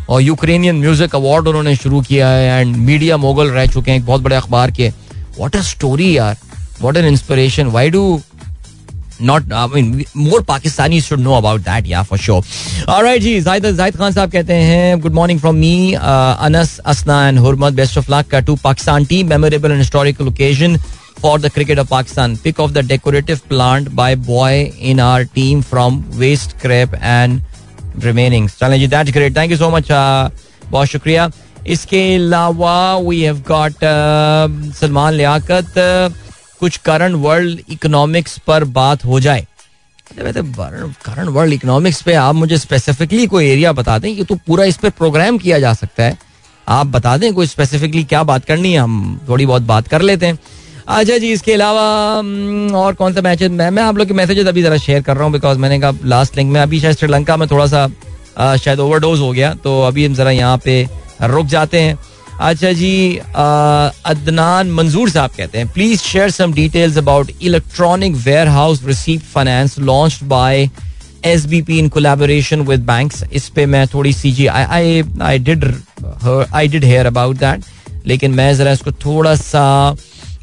और यूक्रेनियन म्यूज़िक अवार्ड उन्होंने शुरू किया है एंड मीडिया मोगल रह चुके हैं, एक बहुत बड़े अखबार के। व्हाट अ स्टोरी यार what an inspiration why do not I mean more Pakistani should know about that या फॉर श्योर ऑलराइट जी जाहिद जाहिद खान साहब कहते हैं good morning from me Anas Asna and Hurmat best of luck to Pakistan team memorable and historical occasion for the cricket of Pakistan. Pick of the decorative plant by boy in our team from waste scrap and remainings. चलें जी that's great. Thank you so much. Uh, बहुत शुक्रिया इसके अलावा we have got Salman Liaquat कुछ करंट वर्ल्ड इकोनॉमिक्स पर बात हो जाए करंट वर्ल्ड इकोनॉमिक्स पे आप मुझे स्पेसिफिकली कोई एरिया बता दें ये तो पूरा इस पर प्रोग्राम किया जा सकता है आप बता दें कोई स्पेसिफिकली क्या बात करनी है हम थोड़ी बहुत बात कर लेते हैं अच्छा जी, इसके अलावा और कौन सा मैच मैं मैं आप लोग के मैसेजेस अभी जरा शेयर कर रहा हूँ बिकॉज़ मैंने कहा लास्ट लिंक में, अभी शायद श्रीलंका में थोड़ा सा शायद ओवरडोज हो गया तो अभी हम जरा यहाँ पे रुक जाते हैं। अच्छा जी अदनान मंजूर साहब कहते हैं please share some details about electronic warehouse receive finance launch by S B P in collaboration with bank इस पे मैं थोड़ी सी जी I I did I did hear about that लेकिन मैं जरा इसको थोड़ा सा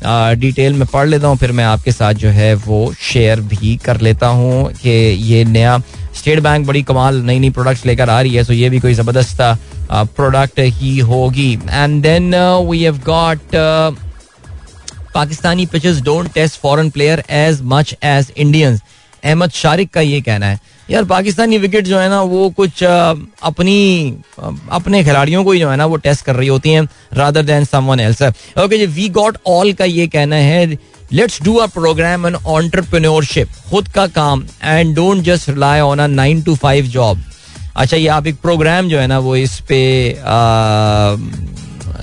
डिटेल में पढ़ लेता हूँ, फिर मैं आपके साथ जो है वो शेयर भी कर लेता हूँ कि ये नया स्टेट बैंक बड़ी कमाल नई नई प्रोडक्ट्स लेकर आ रही है सो ये भी कोई ज़बरदस्त प्रोडक्ट ही होगी। And then we have got Pakistani pitches don't test foreign player as much as Indians Ahmed Shariq का ये कहना है यार, पाकिस्तानी विकेट जो है ना, वो कुछ अपनी अपने खिलाड़ियों को ही जो है ना, वो टेस्ट कर रही होती हैं rather than someone else okay ji we got all का ये कहना है let's do a programme an entrepreneurship खुद का काम and don't just rely on a nine to five job अच्छा ये आप एक प्रोग्राम जो है ना, वो इस पे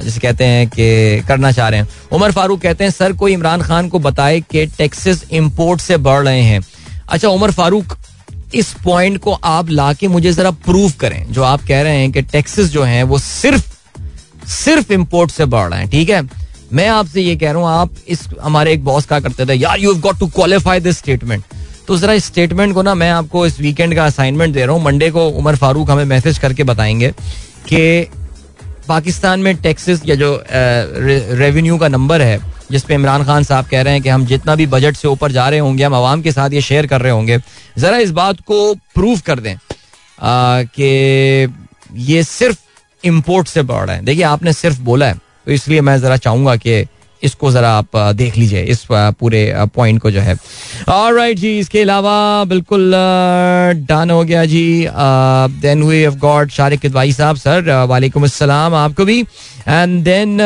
जिसे कहते हैं कि करना चाह रहे हैं। उमर फारूक कहते हैं, सर को इमरान खान को बताए कि टैक्सेस इम्पोर्ट से बढ़ रहे हैं? अच्छा उमर फारूक इस पॉइंट को आप ला के मुझे जरा प्रूव करें। जो आप कह रहे हैं कि टैक्सेस जो हैं, वो सिर्फ़ सिर्फ़ इंपोर्ट से बढ़ रहे हैं, ठीक है? मैं आपसे ये कह रहा हूँ, आप इस, हमारे एक बॉस का करते थे, यार you have got to qualify this statement तो जरा इस स्टेटमेंट को ना मैं आपको इस वीकेंड का असाइनमेंट दे रहा हूँ। मंडे को उमर फारूक हमें मैसेज करके बताएँगे कि पाकिस्तान में टैक्सेस या जो रेवेन्यू का नंबर है जिस पे इमरान खान साहब कह रहे हैं कि हम जितना भी बजट से ऊपर जा रहे होंगे, हम आवाम के साथ ये शेयर कर रहे होंगे। जरा इस बात को प्रूव कर दें कि ये सिर्फ़ इम्पोर्ट से बढ़ रहा है। देखिए, आपने सिर्फ़ बोला है तो इसलिए मैं जरा चाहूँगा कि इसको जरा आप देख लीजिए इस पूरे पॉइंट को जो है। और राइट जी, इसके अलावा बिल्कुल डन हो गया जी। Then we have got Shariq Kidwai साहब सर वालेकुम अस्सलाम आपको भी। एंड देन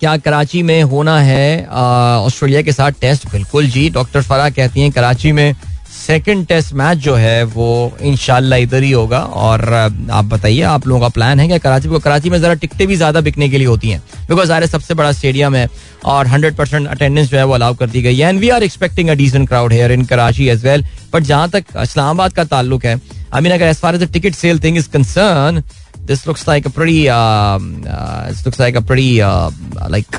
क्या कराची में होना है ऑस्ट्रेलिया के साथ टेस्ट बिल्कुल जी डॉक्टर फरा कहती हैं कराची में। सेकंड टेस्ट मैच जो है वो इनशाला इधर ही होगा और आप बताइए आप लोगों का प्लान है क्या कराची को? कराची में जरा टिकटें भी ज़्यादा बिकने के लिए होती हैं। बिकॉज़ सारे सबसे बड़ा स्टेडियम है और हंड्रेड परसेंट अटेंडेंस जो है वो अलाउ कर दी गई है। And we are expecting a decent crowd here in Karachi as well but जहाँ तक इस्लामाबाद का ताल्लुक है आई मीन अगर as far as the ticket sale thing is concern this looks like a pretty uh, uh, this looks like a pretty uh, like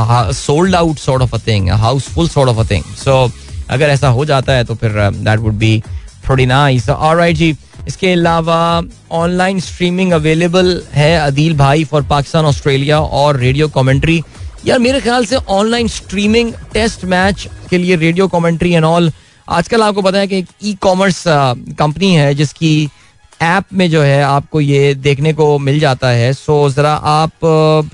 a sold out sort of a thing a अगर ऐसा हो जाता है तो फिर दैट वुड बी थोड़ी नाइस ऑलराइट जी, इसके अलावा ऑनलाइन स्ट्रीमिंग अवेलेबल है अदील भाई फॉर पाकिस्तान, ऑस्ट्रेलिया और रेडियो कमेंट्री यार, मेरे ख्याल से ऑनलाइन स्ट्रीमिंग टेस्ट मैच के लिए रेडियो कमेंट्री एंड ऑल आजकल आपको पता है कि एक ई कॉमर्स कंपनी है जिसकी ऐप में जो है आपको ये देखने को मिल जाता है. सो ज़रा आप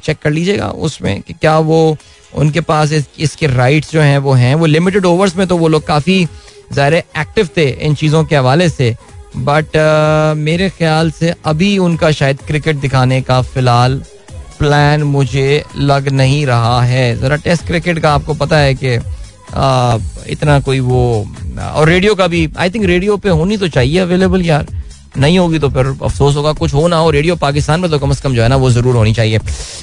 चेक कर लीजिएगा उसमें कि क्या वो उनके पास इस, इसके राइट्स जो हैं वो हैं। वो लिमिटेड ओवर्स में तो वो लोग काफ़ी ज़ाहिर एक्टिव थे इन चीज़ों के हवाले से। बट uh, मेरे ख्याल से अभी उनका शायद क्रिकेट दिखाने का फ़िलहाल प्लान मुझे लग नहीं रहा है। ज़रा टेस्ट क्रिकेट का आपको पता है कि uh, इतना कोई वो और रेडियो का भी आई थिंक रेडियो पे होनी तो चाहिए अवेलेबल यार। नहीं होगी तो फिर अफसोस होगा कुछ हो ना हो रेडियो पाकिस्तान में तो कम से कम जो है ना वो ज़रूर होनी चाहिए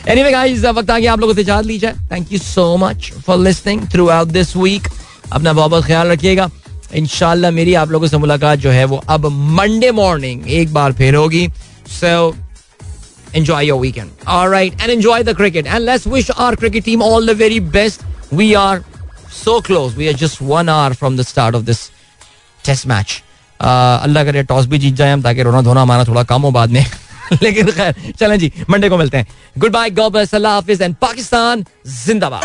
एनीवे गाइस वक्त आ गया आप लोगों से इजाज़त ली जाए thank you so much for listening throughout this week अपना बहुत बहुत ख्याल रखिएगा इनशाला मेरी आप लोगों से मुलाकात जो है वो अब मंडे मॉर्निंग एक बार फिर होगी सो enjoy your weekend. All right, and enjoy the cricket. And let's wish our cricket team all the very best. We are so close. We are just one hour from the start of this test match. अल्लाह करे, टॉस भी जीत जाए हम, ताकि रोना धोना हमारा थोड़ा कम हो बाद में। लेकिन खैर, चलें जी, मंडे को मिलते हैं। गुड बाय हाफिज एंड पाकिस्तान, जिंदाबाद।